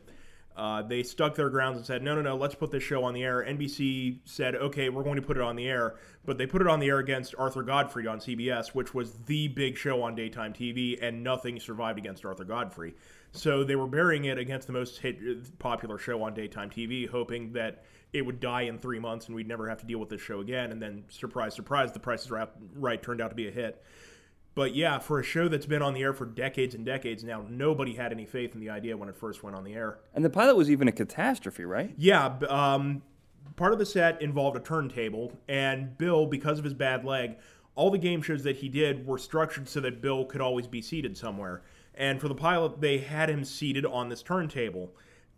Uh, they stuck their grounds and said, no, no, no, let's put this show on the air. NBC said, okay, we're going to put it on the air. But they put it on the air against Arthur Godfrey on CBS, which was the big show on daytime TV, and nothing survived against Arthur Godfrey. So they were burying it against the most hit, popular show on daytime TV, hoping that it would die in three months and we'd never have to deal with this show again. And then, surprise, surprise, The Price is Right, right turned out to be a hit. But yeah, for a show that's been on the air for decades and decades now, nobody had any faith in the idea when it first went on the air. And the pilot was even a catastrophe, right? Yeah, um, part of the set involved a turntable, and Bill, because of his bad leg, all the game shows that he did were structured so that Bill could always be seated somewhere. And for the pilot, they had him seated on this turntable.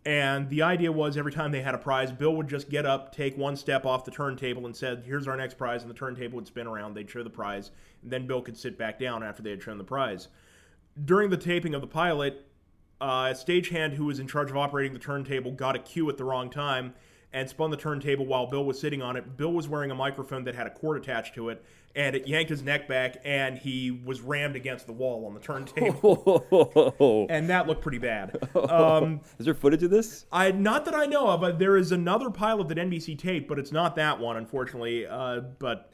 And the idea was every time they had a prize, Bill would just get up, take one step off the turntable, and said, "Here's our next prize." And the turntable would spin around. They'd show the prize, and then Bill could sit back down after they had shown the prize. During the taping of the pilot, uh, a stagehand who was in charge of operating the turntable got a cue at the wrong time and spun the turntable while Bill was sitting on it. Bill was wearing a microphone that had a cord attached to it, and it yanked his neck back, and he was rammed against the wall on the turntable, and that looked pretty bad. Um, Is there footage of this? I not that I know of, but there is another pilot that NBC taped, but it's not that one, unfortunately. Uh, but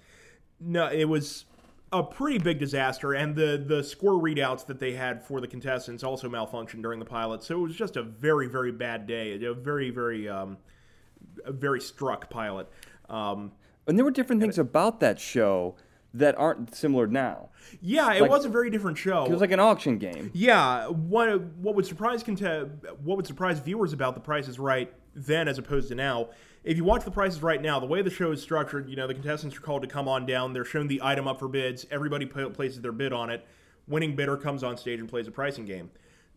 no, it was a pretty big disaster, and the the score readouts that they had for the contestants also malfunctioned during the pilot. So it was just a very very bad day, a very very um, a very struck pilot. Um, And there were different things about that show that aren't similar now. yeah, it Like- was a very different show. It was like an auction game. Yeah, what what would surprise what would surprise viewers about The Price is Right then as opposed to now. If you watch The Price is Right now, the way the show is structured, you know, the contestants are called to come on down. They're shown the item up for bids. Everybody pla- places their bid on it. Winning bidder comes on stage and plays a pricing game.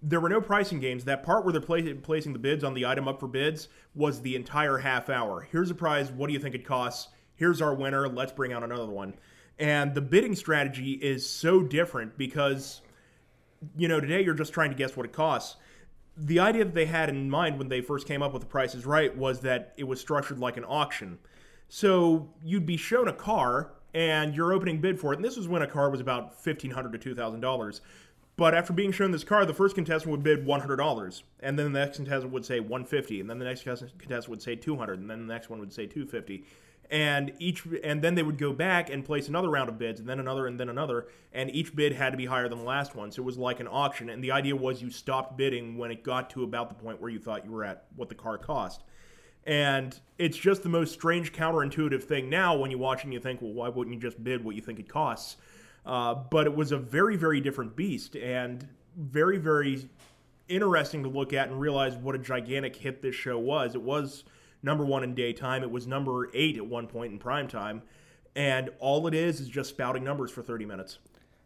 There were no pricing games. That part where they're pla- placing the bids on the item up for bids was the entire half hour. Here's a prize. What do you think it costs? Here's our winner. Let's bring out another one. And the bidding strategy is so different because you know, today you're just trying to guess what it costs. The idea that they had in mind when they first came up with the Price is Right was that it was structured like an auction. So you'd be shown a car and your opening bid for it, and this was when a car was about fifteen hundred to two thousand dollars. But after being shown this car, the first contestant would bid one hundred dollars, and then the next contestant would say 150, and then the next contestant would say 200, and then the next one would say two fifty. And each and then they would go back and place another round of bids and then another and then another and each bid had to be higher than the last one. So it was like an auction and the idea was you stopped bidding when it got to about the point where you thought you were at what the car cost. And it's just the most strange counterintuitive thing now when you watch and you think well why wouldn't you just bid what you think it costs uh, but it was a very very different beast and very very interesting to look at and realize what a gigantic hit this show was it was number one in daytime. It was number eight at one point in prime time. And all it is is just spouting numbers for 30 minutes.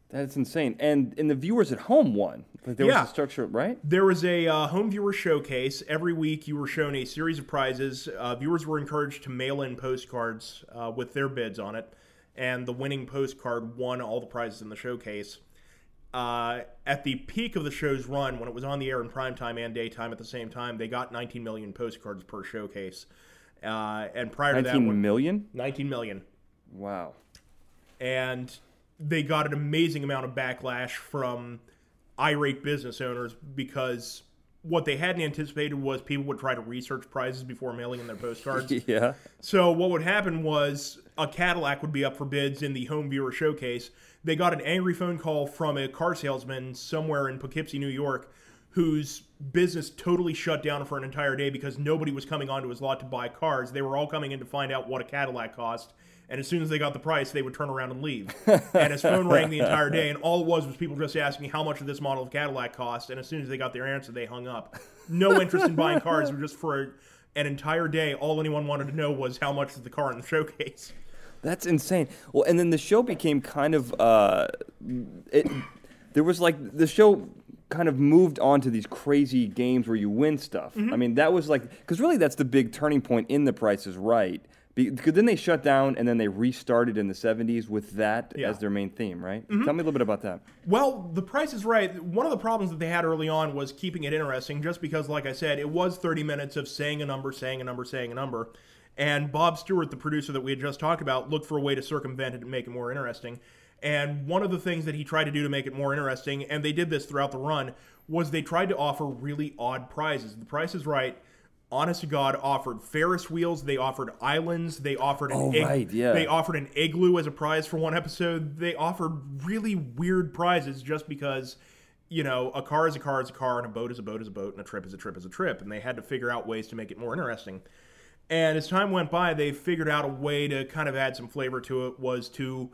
That's insane. And and the viewers at home won. Like there Yeah. was a structure, right? There was a uh, home viewer showcase. Every week, you were shown a series of prizes. Uh, viewers were encouraged to mail in postcards uh, with their bids on it, and the winning postcard won all the prizes in the showcase. Uh, at the peak of the show's run, when it was on the air in primetime and daytime at the same time, they got 19 million postcards per showcase. Uh, and prior to that, Nineteen when- million. 19 million. Wow. and they got an amazing amount of backlash from irate business owners because what they hadn't anticipated was people would try to research prizes before mailing in their postcards. yeah. So what would happen was a Cadillac would be up for bids in the home viewer showcase. They got an angry phone call from a car salesman somewhere in Poughkeepsie, New York, whose business totally shut down for an entire day because nobody was coming onto his lot to buy cars. They were all coming in to find out what a Cadillac cost. And as soon as they got the price, they would turn around and leave. and his phone rang the entire day, and all it was was people just asking how much did this model of Cadillac cost. And as soon as they got their answer, they hung up. No interest in buying cars. It was just for an entire day. All anyone wanted to know was how much is the car in the showcase. That's insane. Well, and then the show became kind of uh, it. There was like the show kind of moved on to these crazy games where you win stuff. I mean, that was like because really that's the big turning point in The Price is Right. Because then they shut down and then they restarted in the 70s with that Yeah. as their main theme, right? Mm-hmm. Tell me a little bit about that. Well, The Price is Right. One of the problems that they had early on was keeping it interesting, just because, like I said, it was 30 minutes of saying a number, saying a number, saying a number. And Bob Stewart, the producer that we had just talked about, looked for a way to circumvent it and make it more interesting. And one of the things that he tried to do to make it more interesting, and they did this throughout the run, was they tried to offer really odd prizes. The Price is Right. Honest to God, offered Ferris wheels. They offered islands. They offered oh, an Oh, egg- right, yeah. They offered an igloo as a prize for one episode. They offered really weird prizes just because, you know, a car is a car is a car, and a boat is a boat is a boat, and a trip is a trip is a trip. And they had to figure out ways to make it more interesting. And as time went by, they figured out a way to kind of add some flavor to it was to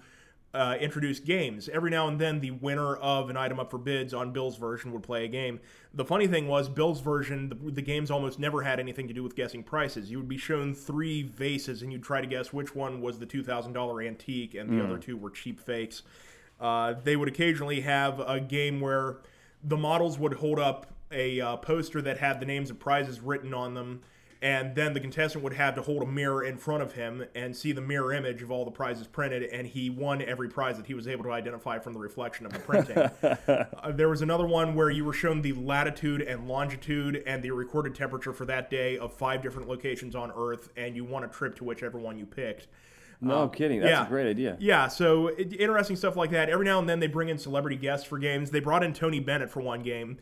uh, introduce games. Every now and then, the winner of an item up for bids on Bill's version would play a game. The funny thing was, Bill's version, the, the games almost never had anything to do with guessing prices. You would be shown three vases, and you'd try to guess which one was the $2,000 antique, and the other two were cheap fakes. Uh, they would occasionally have a game where the models would hold up a uh, poster that had the names of prizes written on them, and then the contestant would have to hold a mirror in front of him and see the mirror image of all the prizes printed, and he won every prize that he was able to identify from the reflection of the printing. uh, there was another one where you were shown the latitude and longitude and the recorded temperature for that day of five different locations on Earth, and you won a trip to whichever one you picked. No kidding. That's yeah. a great idea. Yeah, so it, interesting stuff like that. Every now and then they bring in celebrity guests for games. They brought in Tony Bennett for one game,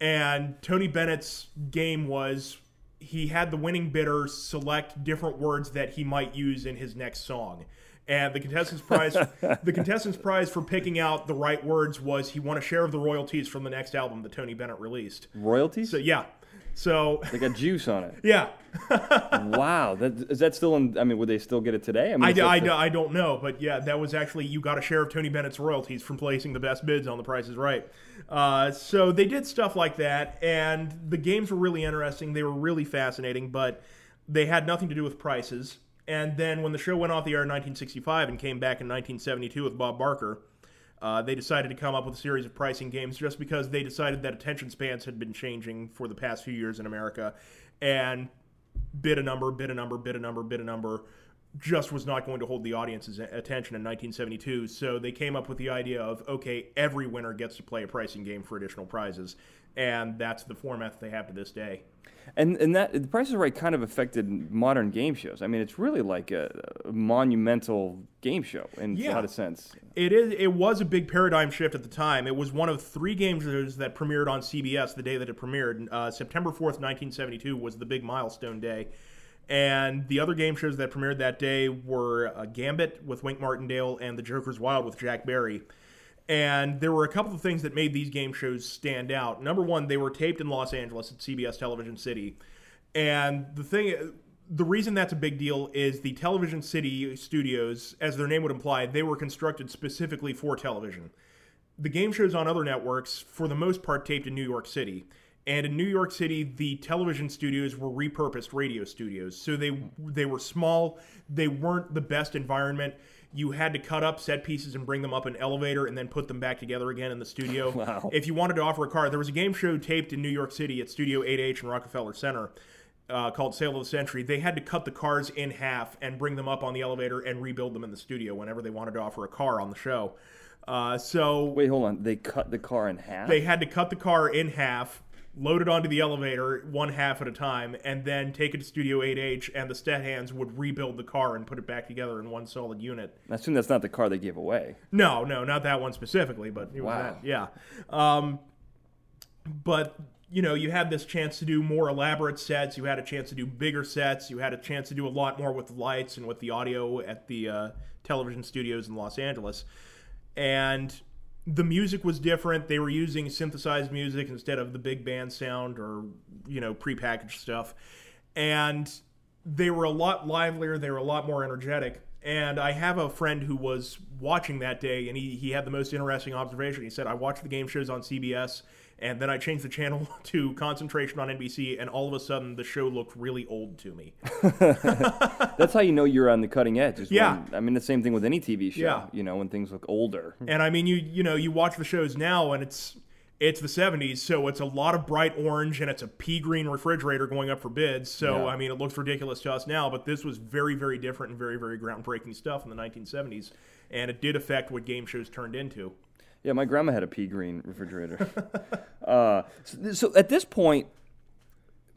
and Tony Bennett's game was he had the winning bidder select different words that he might use in his next song. And the contestant's prize, the contestant's prize for picking out the right words was he won a share of the royalties from the next album that Tony Bennett released. Royalties? So yeah, so they got juice on it. yeah, wow. That, is that still in? I mean, would they still get it today? I mean, I, I, I don't know, but yeah, that was actually you got a share of Tony Bennett's royalties from placing the best bids on The Price is Right. Uh, so they did stuff like that, and the games were really interesting. They were really fascinating, but they had nothing to do with prices. And then when the show went off the air in 1965 and came back in 1972 with Bob Barker, uh, they decided to come up with a series of pricing games just because they decided that attention spans had been changing for the past few years in America, and bid a number, bid a number, bid a number, bid a number just was not going to hold the audience's attention in 1972. So they came up with the idea of okay, every winner gets to play a pricing game for additional prizes, and that's the format that they have to this day. And and that the Price is Right kind of affected modern game shows. I mean, it's really like a, a monumental game show in a lot of sense. It is. It was a big paradigm shift at the time. It was one of three game shows that premiered on CBS the day that it premiered. Uh, September fourth, nineteen seventy two, was the big milestone day. And the other game shows that premiered that day were uh, Gambit with Wink Martindale and The Joker's Wild with Jack Barry. And there were a couple of things that made these game shows stand out. Number one, they were taped in Los Angeles at CBS Television City. And the thing, the reason that's a big deal is the Television City studios, as their name would imply, they were constructed specifically for television. The game shows on other networks, for the most part, taped in New York City. And in New York City, the television studios were repurposed radio studios. So they they were small. They weren't the best environment. You had to cut up set pieces and bring them up an elevator and then put them back together again in the studio. Wow. If you wanted to offer a car, there was a game show taped in New York City at Studio 8H in Rockefeller Center uh, called Sale of the Century. They had to cut the cars in half and bring them up on the elevator and rebuild them in the studio whenever they wanted to offer a car on the show. Uh, so Wait, hold on. They cut the car in half. they had to cut the car in half, load it onto the elevator one half at a time, and then take it to Studio 8H, and the stat hands would rebuild the car and put it back together in one solid unit. I assume that's not the car they gave away. No, no, not that one specifically, but it was Wow. that. Yeah. Um, but you know, you had this chance to do more elaborate sets. You had a chance to do bigger sets. You had a chance to do a lot more with the lights and with the audio at the uh, television studios in Los Angeles. And the music was different. They were using synthesized music instead of the big band sound or, you know, prepackaged stuff. And they were a lot livelier. They were a lot more energetic. And I have a friend who was watching that day, and he, he had the most interesting observation. He said, I watched the game shows on CBS, and then I changed the channel to concentration on NBC, and all of a sudden the show looked really old to me. That's how you know you're on the cutting edge. Yeah. when- I mean, the same thing with any TV show. Yeah. You know, when things look older. And I mean, you you know, you watch the shows now, and it's it's the 70s, so it's a lot of bright orange, and it's a pea green refrigerator going up for bids. So Yeah. I mean, it looks ridiculous to us now, but this was very very different and very very groundbreaking stuff in the 1970s, and it did affect what game shows turned into. Yeah, my grandma had a pea green refrigerator. uh, so, so at this point,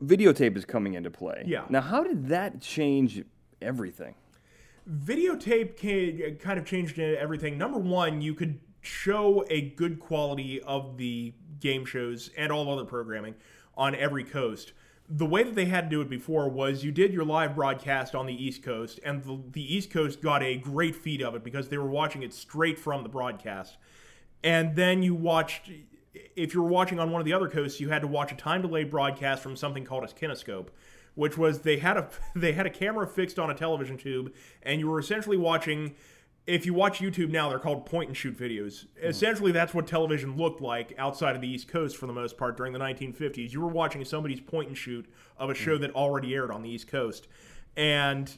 videotape is coming into play. Yeah. Now, how did that change everything? videotape kind of changed everything. Number one, you could show a good quality of the game shows and all other programming on every coast. The way that they had to do it before was you did your live broadcast on the East Coast, and the, the East Coast got a great feed of it because they were watching it straight from the broadcast. And then you watched, if you were watching on one of the other coasts, you had to watch a time delayed broadcast from something called a kinescope, which was they had a they had a camera fixed on a television tube, and you were essentially watching. If you watch YouTube now, they're called point and shoot videos. Hmm. Essentially, that's what television looked like outside of the East Coast for the most part during the 1950s. You were watching somebody's point and shoot of a hmm. show that already aired on the East Coast, and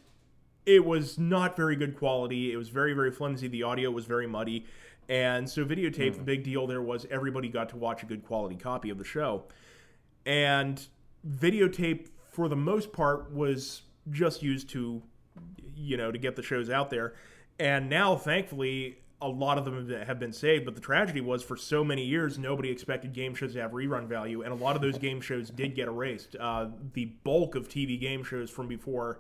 it was not very good quality. It was very, very flimsy. The audio was very muddy. And so, videotape, the big deal there was everybody got to watch a good quality copy of the show. And videotape, for the most part, was just used to, you know, to get the shows out there. And now, thankfully, a lot of them have been saved. But the tragedy was for so many years, nobody expected game shows to have rerun value. And a lot of those game shows did get erased. Uh, the bulk of TV game shows from before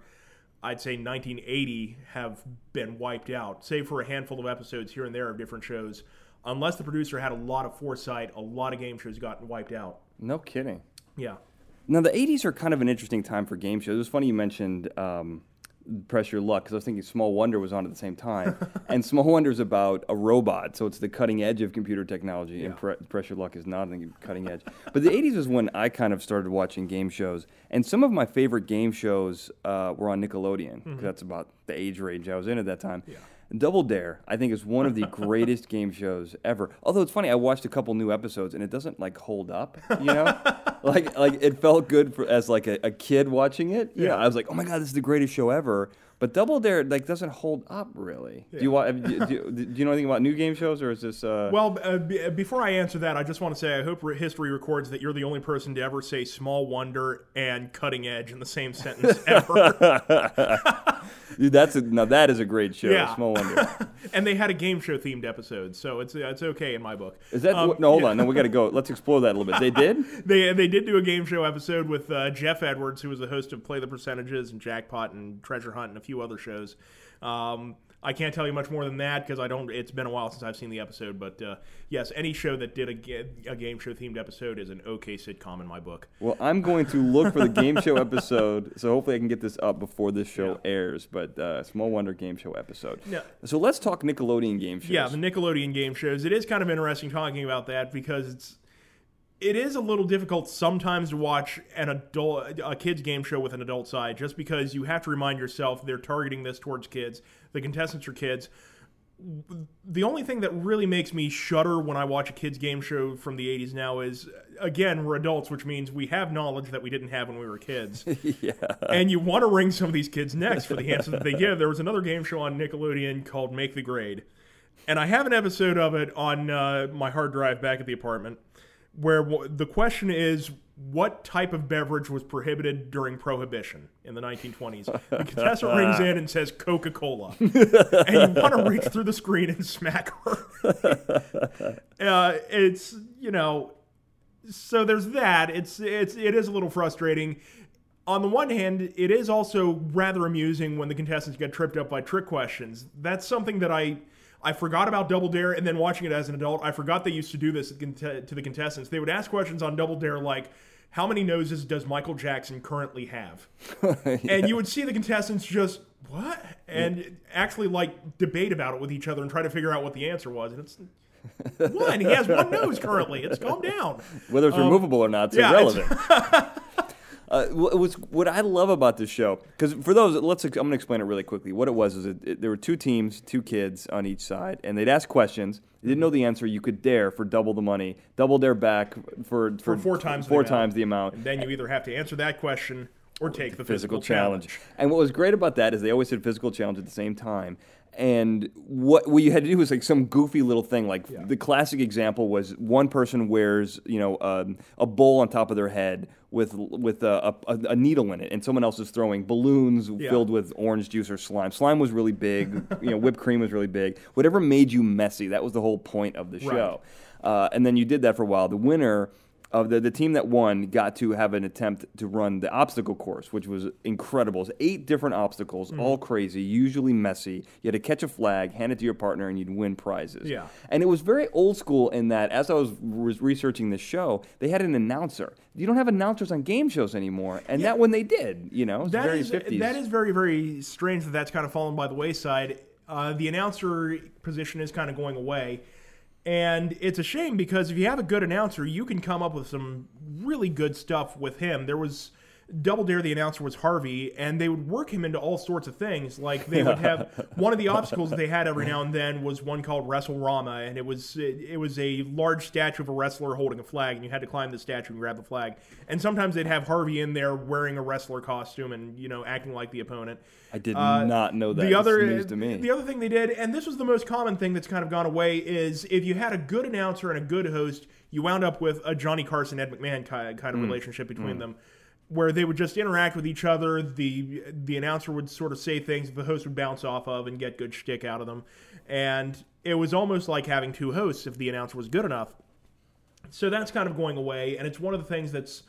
I'd say 1980 have been wiped out, save for a handful of episodes here and there of different shows. Unless the producer had a lot of foresight, a lot of game shows got wiped out. No kidding. Yeah. Now, the 80s are kind of an interesting time for game shows. It was funny you mentioned um, Press Your Luck because I was thinking Small Wonder was on at the same time. and Small Wonder is about a robot, so it's the cutting edge of computer technology, and Pre- Press Your Luck is not the cutting edge. But the 80s was when I kind of started watching game shows. And some of my favorite game shows uh, were on Nickelodeon because that's about the age range I was in at that time. Double Dare, I think, is one of the greatest game shows ever. Although it's funny, I watched a couple new episodes and it doesn't like hold up, you know, like like it felt good for as like a, a kid watching it. Yeah, Yeah. I was like, oh my god, this is the greatest show ever. But Double Dare like doesn't hold up really. Do you want? Do, do, do you know anything about new game shows or is this? Uh, Well, uh, b- uh, before I answer that, I just want to say I hope history records that you're the only person to ever say small wonder and cutting edge in the same sentence ever. dude, that's a, now that is a great show. Yeah. Small Wonder. and they had a game show themed episode, so it's it's okay in my book. Is that Um, no? Hold yeah. on, no, we got to go. Let's explore that a little bit. They did. They they did do a game show episode with uh, Geoff Edwards, who was the host of Play the Percentages and Jackpot and Treasure Hunt and a few other shows. Um, I can't tell you much more than that because I don't. It's been a while since I've seen the episode, but uh, yes, any show that did a, a game show themed episode is an okay sitcom in my book. Well, I'm going to look for the game show episode, so hopefully I can get this up before this show airs. But uh, Small Wonder game show episode. Yeah. So let's talk Nickelodeon game shows. Yeah, the Nickelodeon game shows. It is kind of interesting talking about that because it's it is a little difficult sometimes to watch an adult a kids game show with an adult side just because you have to remind yourself they're targeting this towards kids. The contestants are kids. The only thing that really makes me shudder when I watch a kids game show from the 80s now is again, we're adults, which means we have knowledge that we didn't have when we were kids. yeah. and you want to wring some of these kids' necks for the answer that they give. There was another game show on Nickelodeon called Make the Grade, and I have an episode of it on uh, my hard drive back at the apartment, where w- the question is. What type of beverage was prohibited during Prohibition in the 1920s? The contestant rings in and says Coca Cola. and you want to reach through the screen and smack her. uh, it's, you know, so there's that. It's it's it is a little frustrating. On the one hand, it is also rather amusing when the contestants get tripped up by trick questions. That's something that I I forgot about Double Dare, and then watching it as an adult, I forgot they used to do this to the contestants. They would ask questions on Double Dare like, "How many noses does Michael Jackson currently have?" yeah. And you would see the contestants just what, and actually like debate about it with each other and try to figure out what the answer was. And it's one. He has one nose currently. It's calm down. Whether it's um, removable or not, it's yeah, irrelevant. It's Uh, was what I love about this show because for those, let's I'm going to explain it really quickly. What it was is it, it, there were two teams, two kids on each side, and they'd ask questions. They didn't know the answer, you could dare for double the money, double dare back for for, for four times four the times the amount. And then you either have to answer that question or take the physical, physical challenge. challenge. And what was great about that is they always said physical challenge at the same time and what what you had to do was like some goofy little thing. Like yeah. the classic example was one person wears you know um, a bowl on top of their head with with a, a, a, needle in it, and someone else is throwing balloons yeah. filled with orange juice or slime. Slime was really big. you know, whipped cream was really big. Whatever made you messy, that was the whole point of the show. Right. Uh, and then you did that for a while. The winner of the, the team that won got to have an attempt to run the obstacle course, which was incredible. It was eight different obstacles, mm. all crazy, usually messy. You had to catch a flag, hand it to your partner, and you'd win prizes. Yeah. And it was very old school in that, as I was, was researching this show, they had an announcer. You don't have announcers on game shows anymore, and yeah. that one they did. You know, that very is, 50s. That is very very strange that that's kind of fallen by the wayside. Uh, the announcer position is kind of going away. And it's a shame because if you have a good announcer, you can come up with some really good stuff with him. There was Double Dare, the announcer was Harvey, and they would work him into all sorts of things. Like they would have one of the obstacles they had every now and then was one called Wrestle Rama, and it was it, it, was a large statue of a wrestler holding a flag, and you had to climb the statue and grab the flag. And sometimes they'd have Harvey in there wearing a wrestler costume and you know acting like the opponent. I did uh, not know that. The other the other thing they did, and this was the most common thing that's kind of gone away, is if you had a good announcer and a good host, you wound up with a Johnny Carson Ed McMahon kind of mm. relationship between mm. them where they would just interact with each other. The the announcer would sort of say things the host would bounce off of and get good shtick out of them. And it was almost like having two hosts if the announcer was good enough. So that's kind of going away, and it's one of the things that's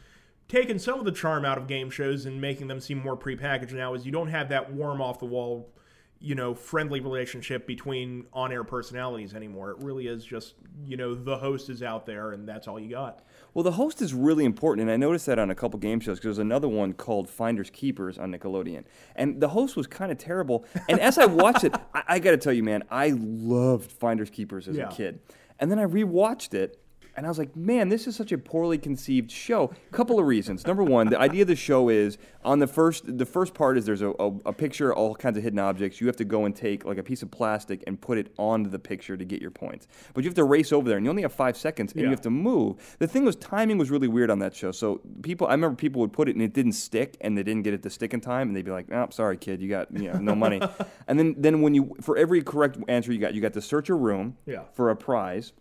taken some of the charm out of game shows and making them seem more prepackaged now is you don't have that warm off the wall you know friendly relationship between on-air personalities anymore it really is just you know the host is out there and that's all you got well, the host is really important, and I noticed that on a couple game shows because there's another one called Finders Keepers on Nickelodeon, and the host was kind of terrible. And as I watched it, I, I got to tell you, man, I loved Finders Keepers as yeah. a kid, and then I rewatched it, and I was like, man, this is such a poorly conceived show. Couple of reasons. Number one, the idea of the show is on the first the first part is there's a, a, a, picture, all kinds of hidden objects. You have to go and take like a piece of plastic and put it onto the picture to get your points. But you have to race over there, and you only have five seconds, and yeah. you have to move. The thing was, timing was really weird on that show. So people, I remember people would put it and it didn't stick, and they didn't get it to stick in time, and they'd be like, "Oh, sorry, kid, you got you know, no money." and then then when you for every correct answer you got, you got to search a room yeah. for a prize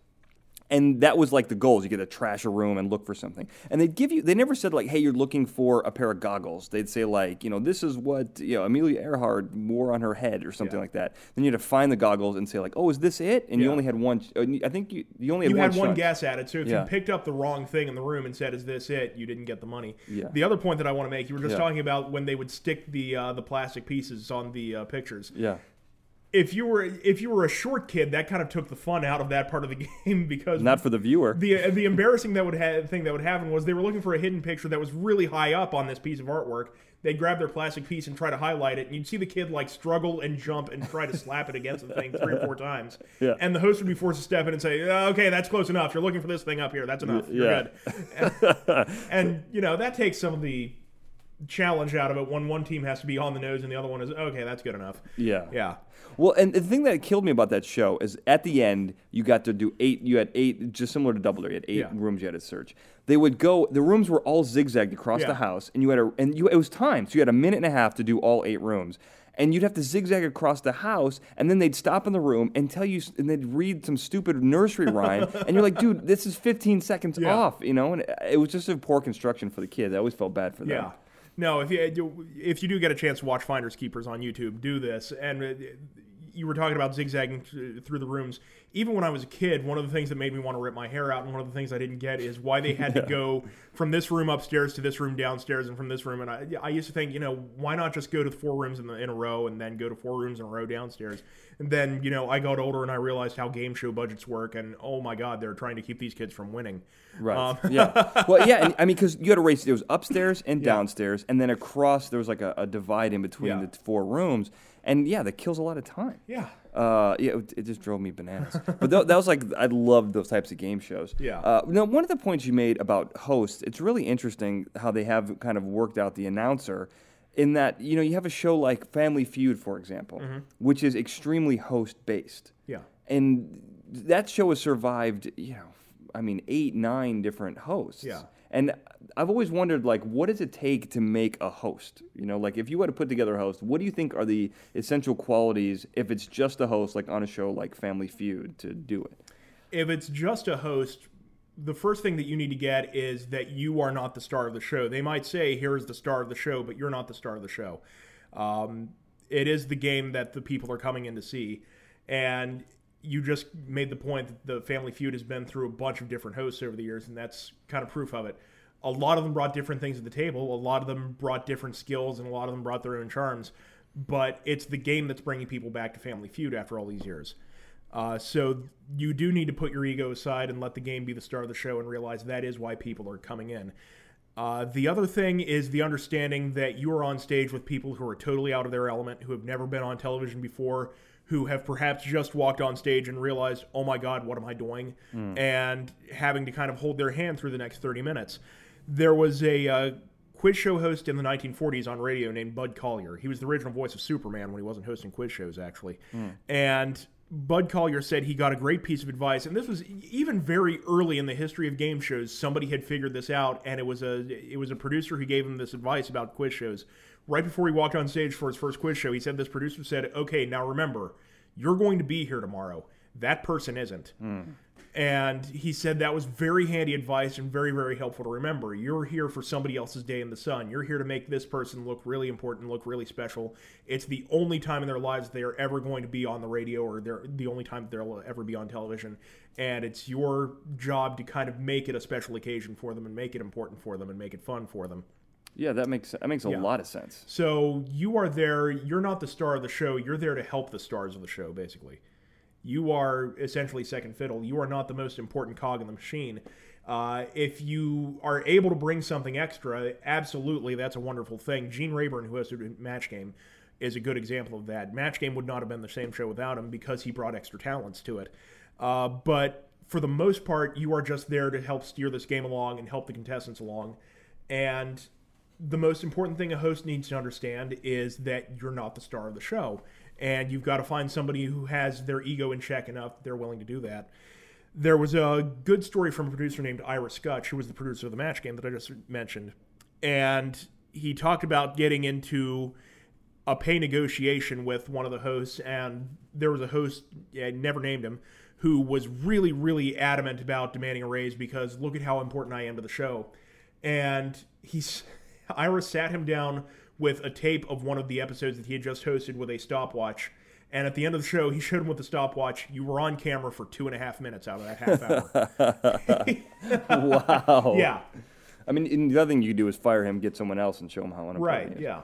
and that was like the goals you get to trash a room and look for something. And they'd give you they never said like hey you're looking for a pair of goggles. They'd say like you know this is what you know amelia earhart wore on her head or something yeah. like that. Then you had to find the goggles and say like oh is this it? And yeah. you only had one uh, i think you, you only had you one, had one guess at it so if yeah. you picked up the wrong thing in the room and said is this it? you didn't get the money. The other point that i want to make you were just talking about when they would stick the uh, the plastic pieces on the uh, pictures. Yeah if you were if you were a short kid, that kind of took the fun out of that part of the game because not for the viewer. The uh, the embarrassing that would ha- thing that would happen was they were looking for a hidden picture that was really high up on this piece of artwork. They'd grab their plastic piece and try to highlight it, and you'd see the kid like struggle and jump and try to slap it against the thing three or four times. Yeah. And the host would be forced to step in and say, uh, "Okay, that's close enough. You're looking for this thing up here. That's enough. You're yeah. good." And, and you know that takes some of the challenge out of it when one team has to be on the nose and the other one is okay that's good enough yeah yeah well and the thing that killed me about that show is at the end you got to do eight you had eight just similar to doubler you had eight yeah. rooms you had to search they would go the rooms were all zigzagged across yeah. the house and you had a and you it was time so you had a minute and a half to do all eight rooms and you'd have to zigzag across the house, and then they'd stop in the room and tell you, and they'd read some stupid nursery rhyme, and you're like, dude, this is 15 seconds yeah. off, you know? And it was just a poor construction for the kids. I always felt bad for them. Yeah. No, if you if you do get a chance to watch Finders Keepers on YouTube, do this. And uh, you were talking about zigzagging through the rooms. even when I was a kid, one of the things that made me want to rip my hair out, and one of the things I didn't get is why they had to go from this room upstairs to this room downstairs, and from this room. And I, I used to think, you know, why not just go to the four rooms in, the, in a row and then go to four rooms in a row downstairs? And then, you know, I got older and I realized how game show budgets work, and oh my God, they're trying to keep these kids from winning. Right. Um, yeah. Well, yeah. And, I mean, because you had a race. There was upstairs and downstairs, and then across there was like a, a divide in between Yeah. the four rooms. And yeah, that kills a lot of time. yeah. Uh, yeah, it, it just drove me bananas. but th- that was like I loved those types of game shows. Yeah. Uh, now, one of the points you made about hosts, it's really interesting how they have kind of worked out the announcer. In that, you know, you have a show like Family Feud, for example, which is extremely host based. Yeah. And that show has survived, you know, I mean, eight, nine different hosts. Yeah. And I've always wondered, like, what does it take to make a host? You know, like, if you had to put together a host, what do you think are the essential qualities if it's just a host, like on a show like Family Feud, to do it? if it's just a host, the first thing that you need to get is that you are not the star of the show. They might say, "Here's the star of the show," but you're not the star of the show. Um, it is the game that the people are coming in to see, and you just made the point that the Family Feud has been through a bunch of different hosts over the years, and that's kind of proof of it. A lot of them brought different things to the table. A lot of them brought different skills, and a lot of them brought their own charms. But it's the game that's bringing people back to Family Feud after all these years. Uh, so you do need to put your ego aside and let the game be the star of the show and realize that is why people are coming in. Uh, the other thing is the understanding that you are on stage with people who are totally out of their element, who have never been on television before, who have perhaps just walked on stage and realized, oh my God, what am I doing? And having to kind of hold their hand through the next 30 minutes. There was a uh, quiz show host in the 1940s on radio named Bud Collier. He was the original voice of Superman when he wasn't hosting quiz shows, actually. And Bud Collier said he got a great piece of advice, and this was even very early in the history of game shows. Somebody had figured this out, and it was a it was a producer who gave him this advice about quiz shows. Right before he walked on stage for his first quiz show, he said this producer said, "Okay, now remember, you're going to be here tomorrow. That person isn't." Hmm. And he said that was very handy advice and very, very helpful to remember. You're here for somebody else's day in the sun. You're here to make this person look really important, look really special. It's the only time in their lives they are ever going to be on the radio or they're the only time they'll ever be on television. And it's your job to kind of make it a special occasion for them and make it important for them and make it fun for them. Yeah, that makes that makes a Yeah. lot of sense. So you are there, you're not the star of the show, you're there to help the stars of the show, basically. You are essentially second fiddle. You are not the most important cog in the machine. Uh, if you are able to bring something extra, absolutely, that's a wonderful thing. Gene Rayburn, who hosted Match Game, is a good example of that. Match Game would not have been the same show without him because he brought extra talents to it. Uh, but for the most part, you are just there to help steer this game along and help the contestants along. And the most important thing a host needs to understand is that you're not the star of the show. And you've got to find somebody who has their ego in check enough that they're willing to do that. There was a good story from a producer named Ira Skutch, who was the producer of the match game that I just mentioned. And he talked about getting into a pay negotiation with one of the hosts, and there was a host, I never named him, who was really, really adamant about demanding a raise because look at how important I am to the show. And he's Ira sat him down with a tape of one of the episodes that he had just hosted with a stopwatch. And at the end of the show, he showed him with the stopwatch. You were on camera for two and a half minutes out of that half hour. wow. yeah, I mean, and the other thing you could do is fire him, get someone else, and show him how unimportant right. Yeah.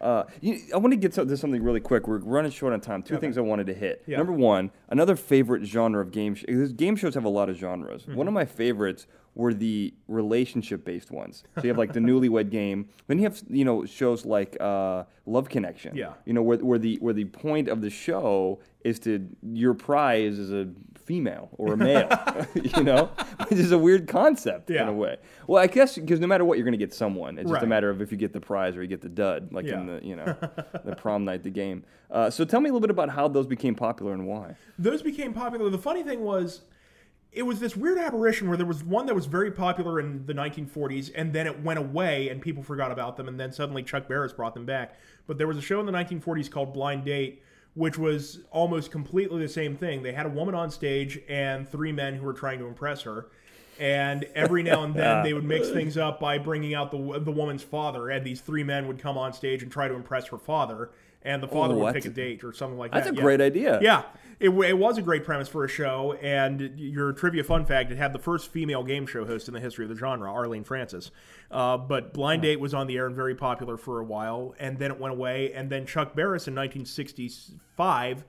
Uh, you, I want to get to, to something really quick. We're running short on time. Two things I wanted to hit. Yeah. Number one, another favorite genre of game sh- game shows have a lot of genres. Mm-hmm. One of my favorites were the relationship-based ones. So you have like the Newlywed Game. Then you have you know shows like uh, Love Connection. Yeah. You know where, where the where the point of the show is to your prize is a female or a male. you know, which is a weird concept in a way. Well, I guess because no matter what, you're going to get someone. It's just a matter of if you get the prize or you get the dud, like in the you know the prom night, the game. Uh, so tell me a little bit about how those became popular and why. those became popular. The funny thing was, it was this weird aberration where there was one that was very popular in the 1940s, and then it went away, and people forgot about them, and then suddenly Chuck Barris brought them back. But there was a show in the 1940s called Blind Date, which was almost completely the same thing. They had a woman on stage and three men who were trying to impress her. And every now and then they would mix things up by bringing out the the woman's father, and these three men would come on stage and try to impress her father, and the father would pick a date or something like That's that. That's a Yeah. great idea. Yeah, it, it was a great premise for a show. And your trivia fun fact: it had the first female game show host in the history of the genre, Arlene Francis. Uh, but Blind Date was on the air and very popular for a while, and then it went away. And then Chuck Barris in 1965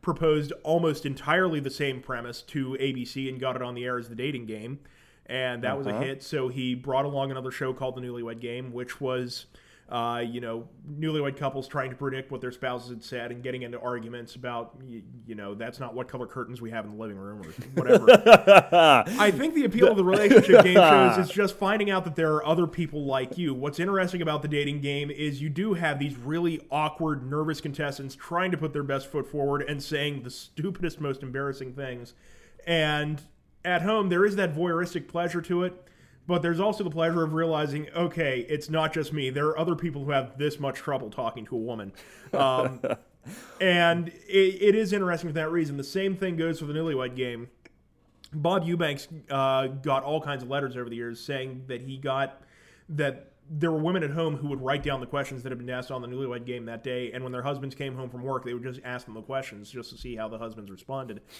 proposed almost entirely the same premise to ABC and got it on the air as the dating game. And that was a hit. So he brought along another show called The Newlywed Game, which was uh, you know, newlywed couples trying to predict what their spouses had said and getting into arguments about, you, you know, that's not what color curtains we have in the living room or whatever. I think the appeal of the relationship game shows is just finding out that there are other people like you. What's interesting about the dating game is you do have these really awkward, nervous contestants trying to put their best foot forward and saying the stupidest, most embarrassing things. And at home, there is that voyeuristic pleasure to it. But there's also the pleasure of realizing, okay, it's not just me. There are other people who have this much trouble talking to a woman. Um, and it, it is interesting for that reason. The same thing goes for the Newlywed Game. Bob Eubanks uh, got all kinds of letters over the years saying that he got that there were women at home who would write down the questions that had been asked on the Newlywed Game that day, and when their husbands came home from work, they would just ask them the questions just to see how the husbands responded.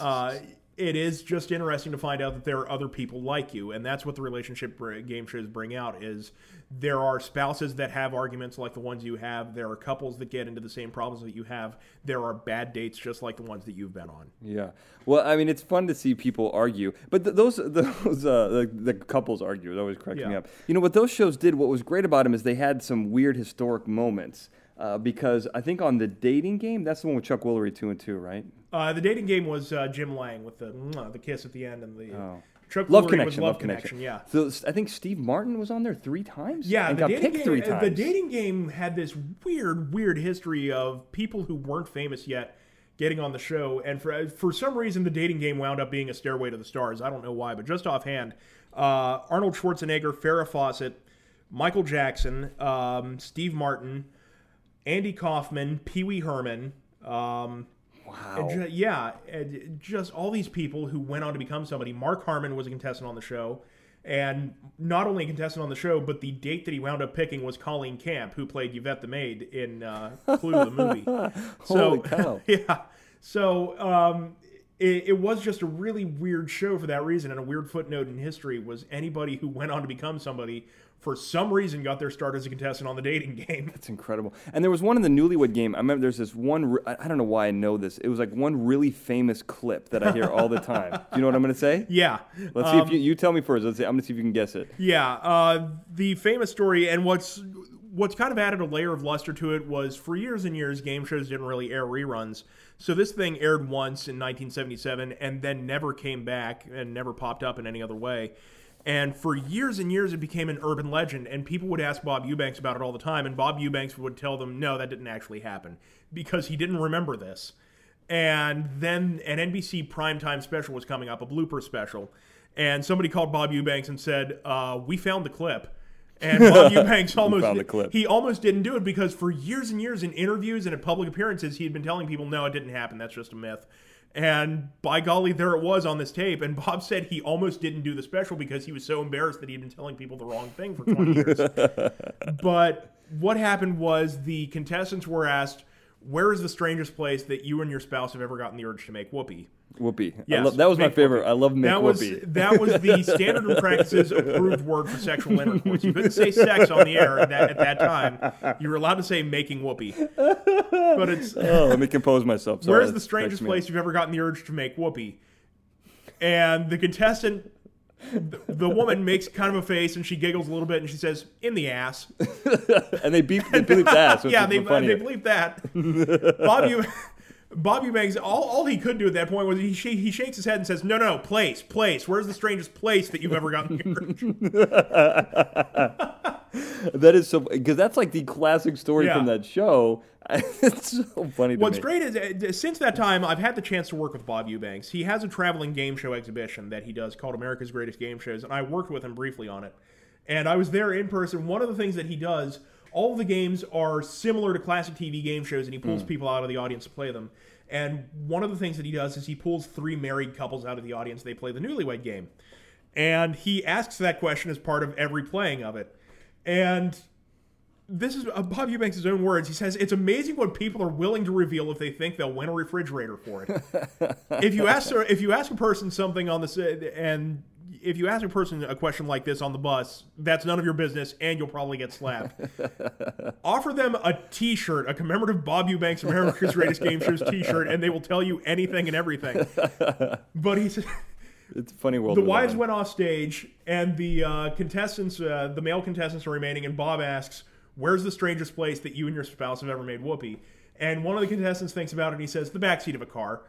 Uh, it is just interesting to find out that there are other people like you, and that's what the relationship game shows bring out. Is there are spouses that have arguments like the ones you have. There are couples that get into the same problems that you have. There are bad dates just like the ones that you've been on. Yeah. Well, I mean, it's fun to see people argue, but th- those those uh, the, the couples argue. It always cracks me up. You know what those shows did? What was great about them is they had some weird historic moments. Uh, because I think on the dating game, that's the one with Chuck Woolery two and two, right? Uh, the dating game was uh, Jim Lange with the the kiss at the end and the Oh. Chuck Love Woolery connection, love, love connection. Yeah. So I think Steve Martin was on there three times. Yeah, the got dating picked game, three uh, times. The dating game had this weird, weird history of people who weren't famous yet getting on the show, and for for some reason, the dating game wound up being a stairway to the stars. I don't know why, but just offhand, uh, Arnold Schwarzenegger, Farrah Fawcett, Michael Jackson, um, Steve Martin, Andy Kaufman, Pee Wee Herman. Um, wow. ju- yeah, and just all these people who went on to become somebody. Mark Harmon was a contestant on the show, and not only a contestant on the show, but the date that he wound up picking was Colleen Camp, who played Yvette the maid in uh, Clue the movie. so, Holy cow. yeah, so um, it, it was just a really weird show for that reason, and a weird footnote in history was anybody who went on to become somebody. For some reason, got their start as a contestant on the dating game. That's incredible. And there was one in the Newlywed Game. I remember there's this one. I don't know why I know this. It was like one really famous clip that I hear all the time. Do you know what I'm going to say? Yeah, Let's see if you, you tell me first. Let's see. I'm going to see if you can guess it. Yeah, uh, the famous story, and what's what's kind of added a layer of luster to it was for years and years, game shows didn't really air reruns. So this thing aired once in 1977, and then never came back and never popped up in any other way. And for years and years, it became an urban legend, and people would ask Bob Eubanks about it all the time, and Bob Eubanks would tell them, "No, that didn't actually happen," because he didn't remember this. And then an NBC primetime special was coming up, a blooper special. And somebody called Bob Eubanks and said, uh, "We found the clip." And Bob Eubanks almost found the clip. he almost didn't do it because for years and years in interviews and at public appearances, he had been telling people, "No, it didn't happen. That's just a myth." And by golly, there it was on this tape. And Bob said he almost didn't do the special because he was so embarrassed that he had been telling people the wrong thing for 20 years. but what happened was the contestants were asked, "Where is the strangest place that you and your spouse have ever gotten the urge to make whoopee?" Whoopee. I Yes, love- that was my favorite. whoopee. I love make that was whoopee. that was the standard and practices approved word for sexual intercourse. You couldn't say sex on the air at that, at that time. You were allowed to say making whoopee. But it's oh, let me compose myself. Sorry, where's the strangest cracks me up. place you've ever gotten the urge to make whoopee? And the contestant, the, the woman makes kind of a face and she giggles a little bit and she says, "In the ass." And they beep, they bleep that. Yeah, they, they believe that. Bob, you. Bob Eubanks, all, all he could do at that point was he, sh- he shakes his head and says, No, no, place, place. Where's the strangest place that you've ever gotten? That is so because that's like the classic story Yeah. from that show. it's so funny to What's me. great is uh, since that time, I've had the chance to work with Bob Eubanks. He has a traveling game show exhibition that he does called America's Greatest Game Shows, and I worked with him briefly on it. And I was there in person. One of the things that he does, all the games are similar to classic TV game shows, and he pulls people out of the audience to play them. And one of the things that he does is he pulls three married couples out of the audience. They play the newlywed game. And he asks that question as part of every playing of it. And this is uh, Bob Eubanks' own words. He says, It's amazing what people are willing to reveal if they think they'll win a refrigerator for it. if you ask if you ask a person something on this and if you ask a person a question like this on the bus, that's none of your business, and you'll probably get slapped. Offer them a T-shirt, a commemorative Bob Eubanks America's Greatest Game Shows T-shirt, and they will tell you anything and everything. But he said. It's a funny world. The wives went off stage, and the uh, contestants, uh, the male contestants, are remaining. And Bob asks, "Where's the strangest place that you and your spouse have ever made whoopee?" And one of the contestants thinks about it, and he says, "The backseat of a car."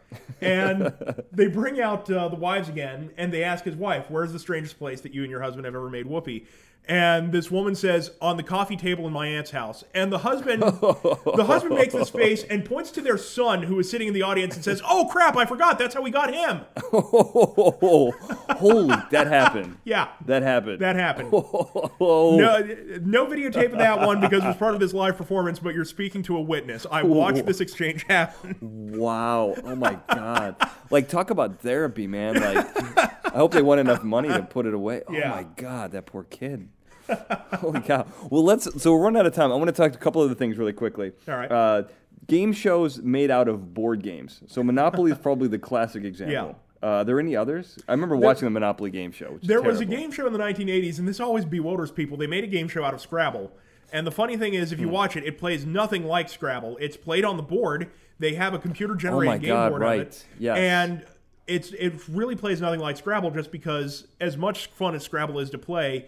And they bring out uh, the wives again, and they ask his wife, "Where's the strangest place that you and your husband have ever made whoopee?" And this woman says, "On the coffee table in my aunt's house." And the husband, the husband makes this face and points to their son, who is sitting in the audience, and says, "Oh crap! I forgot. That's how we got him." Oh, holy, that happened. Yeah, That happened. that happened. Oh, No, no videotape of that one because it was part of this live performance. But you're speaking to a witness. I watched this exchange happen. wow. Oh my God. Like, talk about therapy, man. Like, I hope they won enough money to put it away. Oh my God, that poor kid. Holy cow. Well, let's. So we're running out of time. I want to talk a couple other things really quickly. All right. Uh, game shows made out of board games. So Monopoly is probably the classic example. Uh, are there any others? I remember watching the Monopoly game show. Which is There was a game show in the 1980s, and this always bewilders people. They made a game show out of Scrabble. And the funny thing is, if you watch it, it plays nothing like Scrabble. It's played on the board. They have a computer generated Oh my game God, board right. of it. Yes. And it's it really plays nothing like Scrabble just because as much fun as Scrabble is to play,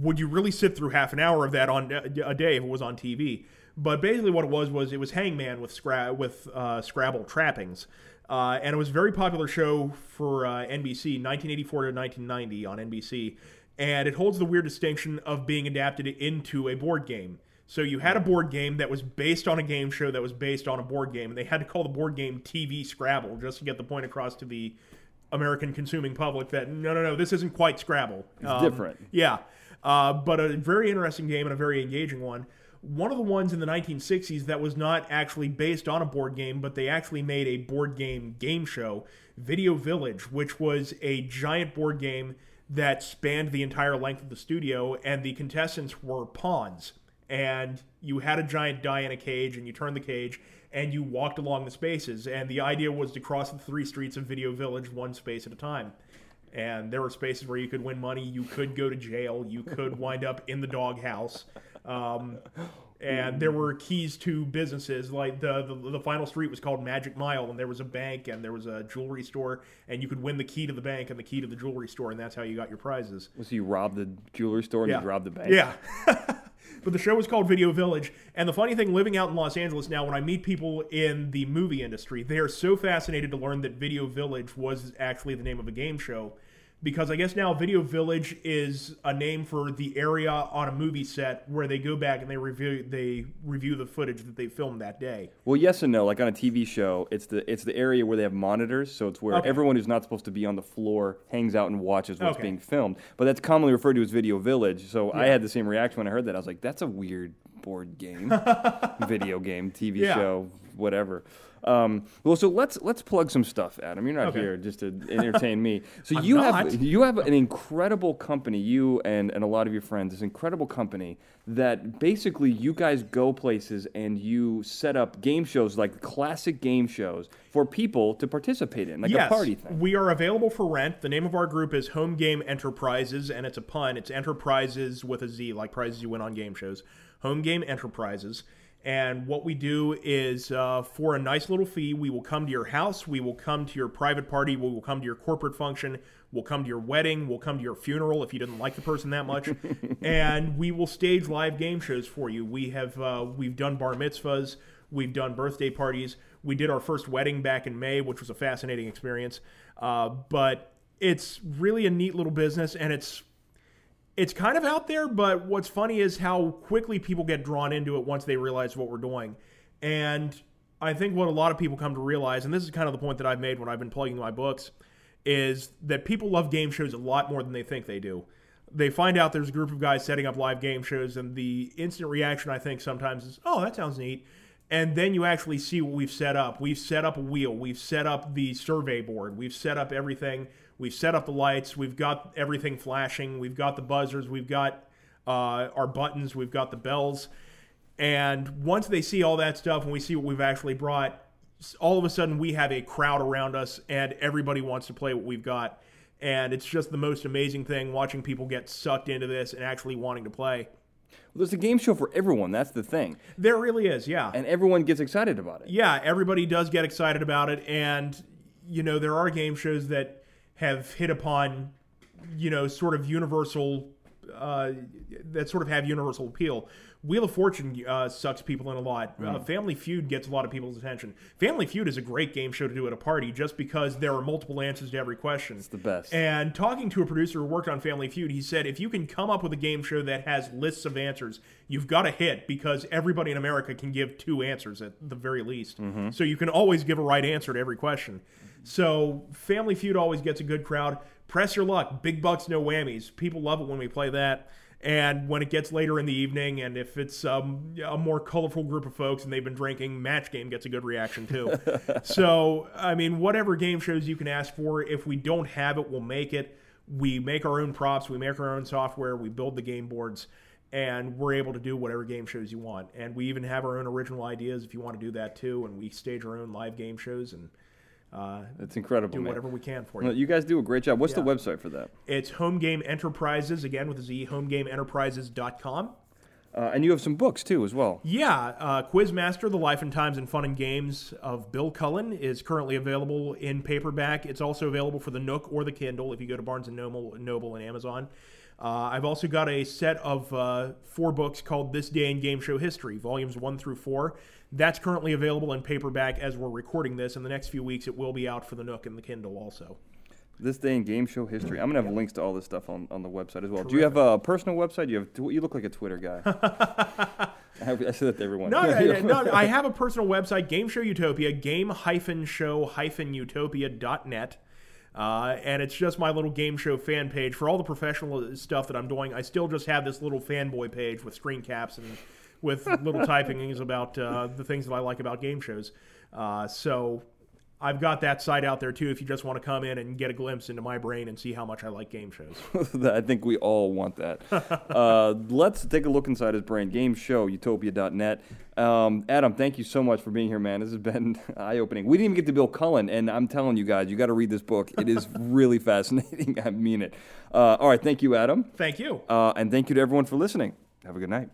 would you really sit through half an hour of that on a day if it was on TV? But basically, what it was was it was Hangman with Scra- with uh, Scrabble trappings, uh, and it was a very popular show for uh, NBC, 1984 to 1990 on NBC, and it holds the weird distinction of being adapted into a board game. So you had a board game that was based on a game show that was based on a board game, and they had to call the board game TV Scrabble just to get the point across to the American consuming public that no, no, no, this isn't quite Scrabble. It's different. Yeah, uh, but a very interesting game and a very engaging one. One of the ones in the 1960s that was not actually based on a board game, but they actually made a board game game show, Video Village, which was a giant board game that spanned the entire length of the studio, and the contestants were pawns. And you had a giant die in a cage, and you turned the cage, and you walked along the spaces. And the idea was to cross the three streets of Video Village one space at a time and there were spaces where you could win money, you could go to jail, you could wind up in the doghouse. Um, and there were keys to businesses like the, the the final street was called Magic Mile, and there was a bank and there was a jewelry store, and you could win the key to the bank and the key to the jewelry store, and that's how you got your prizes. So you robbed the jewelry store and Yeah. you robbed the bank. Yeah. but the show was called Video Village. And the funny thing, living out in Los Angeles now, when I meet people in the movie industry, they are so fascinated to learn that Video Village was actually the name of a game show. Because I guess now Video Village is a name for the area on a movie set where they go back and they review they review the footage that they filmed that day. Well, yes and no. Like on a TV show, it's the it's the area where they have monitors, so it's where Okay. everyone who's not supposed to be on the floor hangs out and watches what's Okay. being filmed. But that's commonly referred to as video village. So I had the same reaction when I heard that. I was like, "That's a weird board game, video game, TV Yeah. show, whatever." Um, well, so let's let's plug some stuff, Adam. You're not Okay. here just to entertain me. So you not. have you have an incredible company, you and, and a lot of your friends, this incredible company that basically you guys go places and you set up game shows like classic game shows for people to participate in, like yes, a party thing. We are available for rent. The name of our group is Home Game Enterprises, and it's a pun. It's Enterprises with a Z, like prizes you win on game shows. Home Game Enterprises. And what we do is, uh, for a nice little fee, we will come to your house, we will come to your private party, we will come to your corporate function, we'll come to your wedding, we'll come to your funeral if you didn't like the person that much, and we will stage live game shows for you. We have uh, we've done bar mitzvahs, we've done birthday parties, we did our first wedding back in May, which was a fascinating experience. Uh, but it's really a neat little business, and it's it's kind of out there, but what's funny is how quickly people get drawn into it once they realize what we're doing. And I think what a lot of people come to realize, and this is kind of the point that I've made when I've been plugging my books, is that people love game shows a lot more than they think they do. They find out there's a group of guys setting up live game shows, and the instant reaction I think sometimes is, oh, that sounds neat. And then you actually see what we've set up. We've set up a wheel. We've set up the survey board. We've set up everything. We've set up the lights. We've got everything flashing. We've got the buzzers. We've got uh, our buttons. We've got the bells. And once they see all that stuff and we see what we've actually brought, all of a sudden we have a crowd around us and everybody wants to play what we've got. And it's just the most amazing thing watching people get sucked into this and actually wanting to play. Well, there's a game show for everyone. That's the thing. There really is, yeah. And everyone gets excited about it. Yeah, everybody does get excited about it. And, you know, there are game shows that have hit upon, you know, sort of universal, uh, that sort of have universal appeal. Wheel of Fortune uh, sucks people in a lot. Uh, Family Feud gets a lot of people's attention. Family Feud is a great game show to do at a party just because there are multiple answers to every question. It's the best. And talking to a producer who worked on Family Feud, he said if you can come up with a game show that has lists of answers, you've got a hit because everybody in America can give two answers at the very least. So you can always give a right answer to every question. So Family Feud always gets a good crowd. Press your luck. Big bucks, no whammies. People love it when we play that. And when it gets later in the evening, and if it's um, a more colorful group of folks and they've been drinking, Match Game gets a good reaction too. so, I mean, whatever game shows you can ask for, if we don't have it, we'll make it. We make our own props, we make our own software, we build the game boards, and we're able to do whatever game shows you want. And we even have our own original ideas if you want to do that too. And we stage our own live game shows and uh, It's incredible, do man. whatever we can for Well, you. You guys do a great job. What's the website for that? It's Home Game Enterprises, again with a Z, homegameenterprises.com. Uh, and you have some books too, as well. Yeah, uh, Quizmaster: The Life and Times and Fun and Games of Bill Cullen is currently available in paperback. It's also available for the Nook or the Kindle if you go to Barnes and Noble, Noble and Amazon. Uh, I've also got a set of uh, four books called This Day in Game Show History, volumes one through four. That's currently available in paperback as we're recording this. In the next few weeks, it will be out for the Nook and the Kindle also. This day in game show history. I'm gonna have links to all this stuff on, on the website as well. Do you have a personal website? You have? You look like a Twitter guy. I, say that to everyone. No, no, no, no, I have a personal website, Game Show Utopia, game-show-utopia.net. Uh, and it's just my little game show fan page. For all the professional stuff that I'm doing, I still just have this little fanboy page with screen caps and with little typings about uh, the things that I like about game shows. Uh, so I've got that site out there too if you just want to come in and get a glimpse into my brain and see how much I like game shows. I think we all want that. uh, let's take a look inside his brain. Game show, utopia.net. Um, Adam, thank you so much for being here, man. This has been eye opening. We didn't even get to Bill Cullen, and I'm telling you guys, you got to read this book. It is really fascinating. I mean it. Uh, all right, thank you, Adam. Thank you. Uh, and thank you to everyone for listening. Have a good night.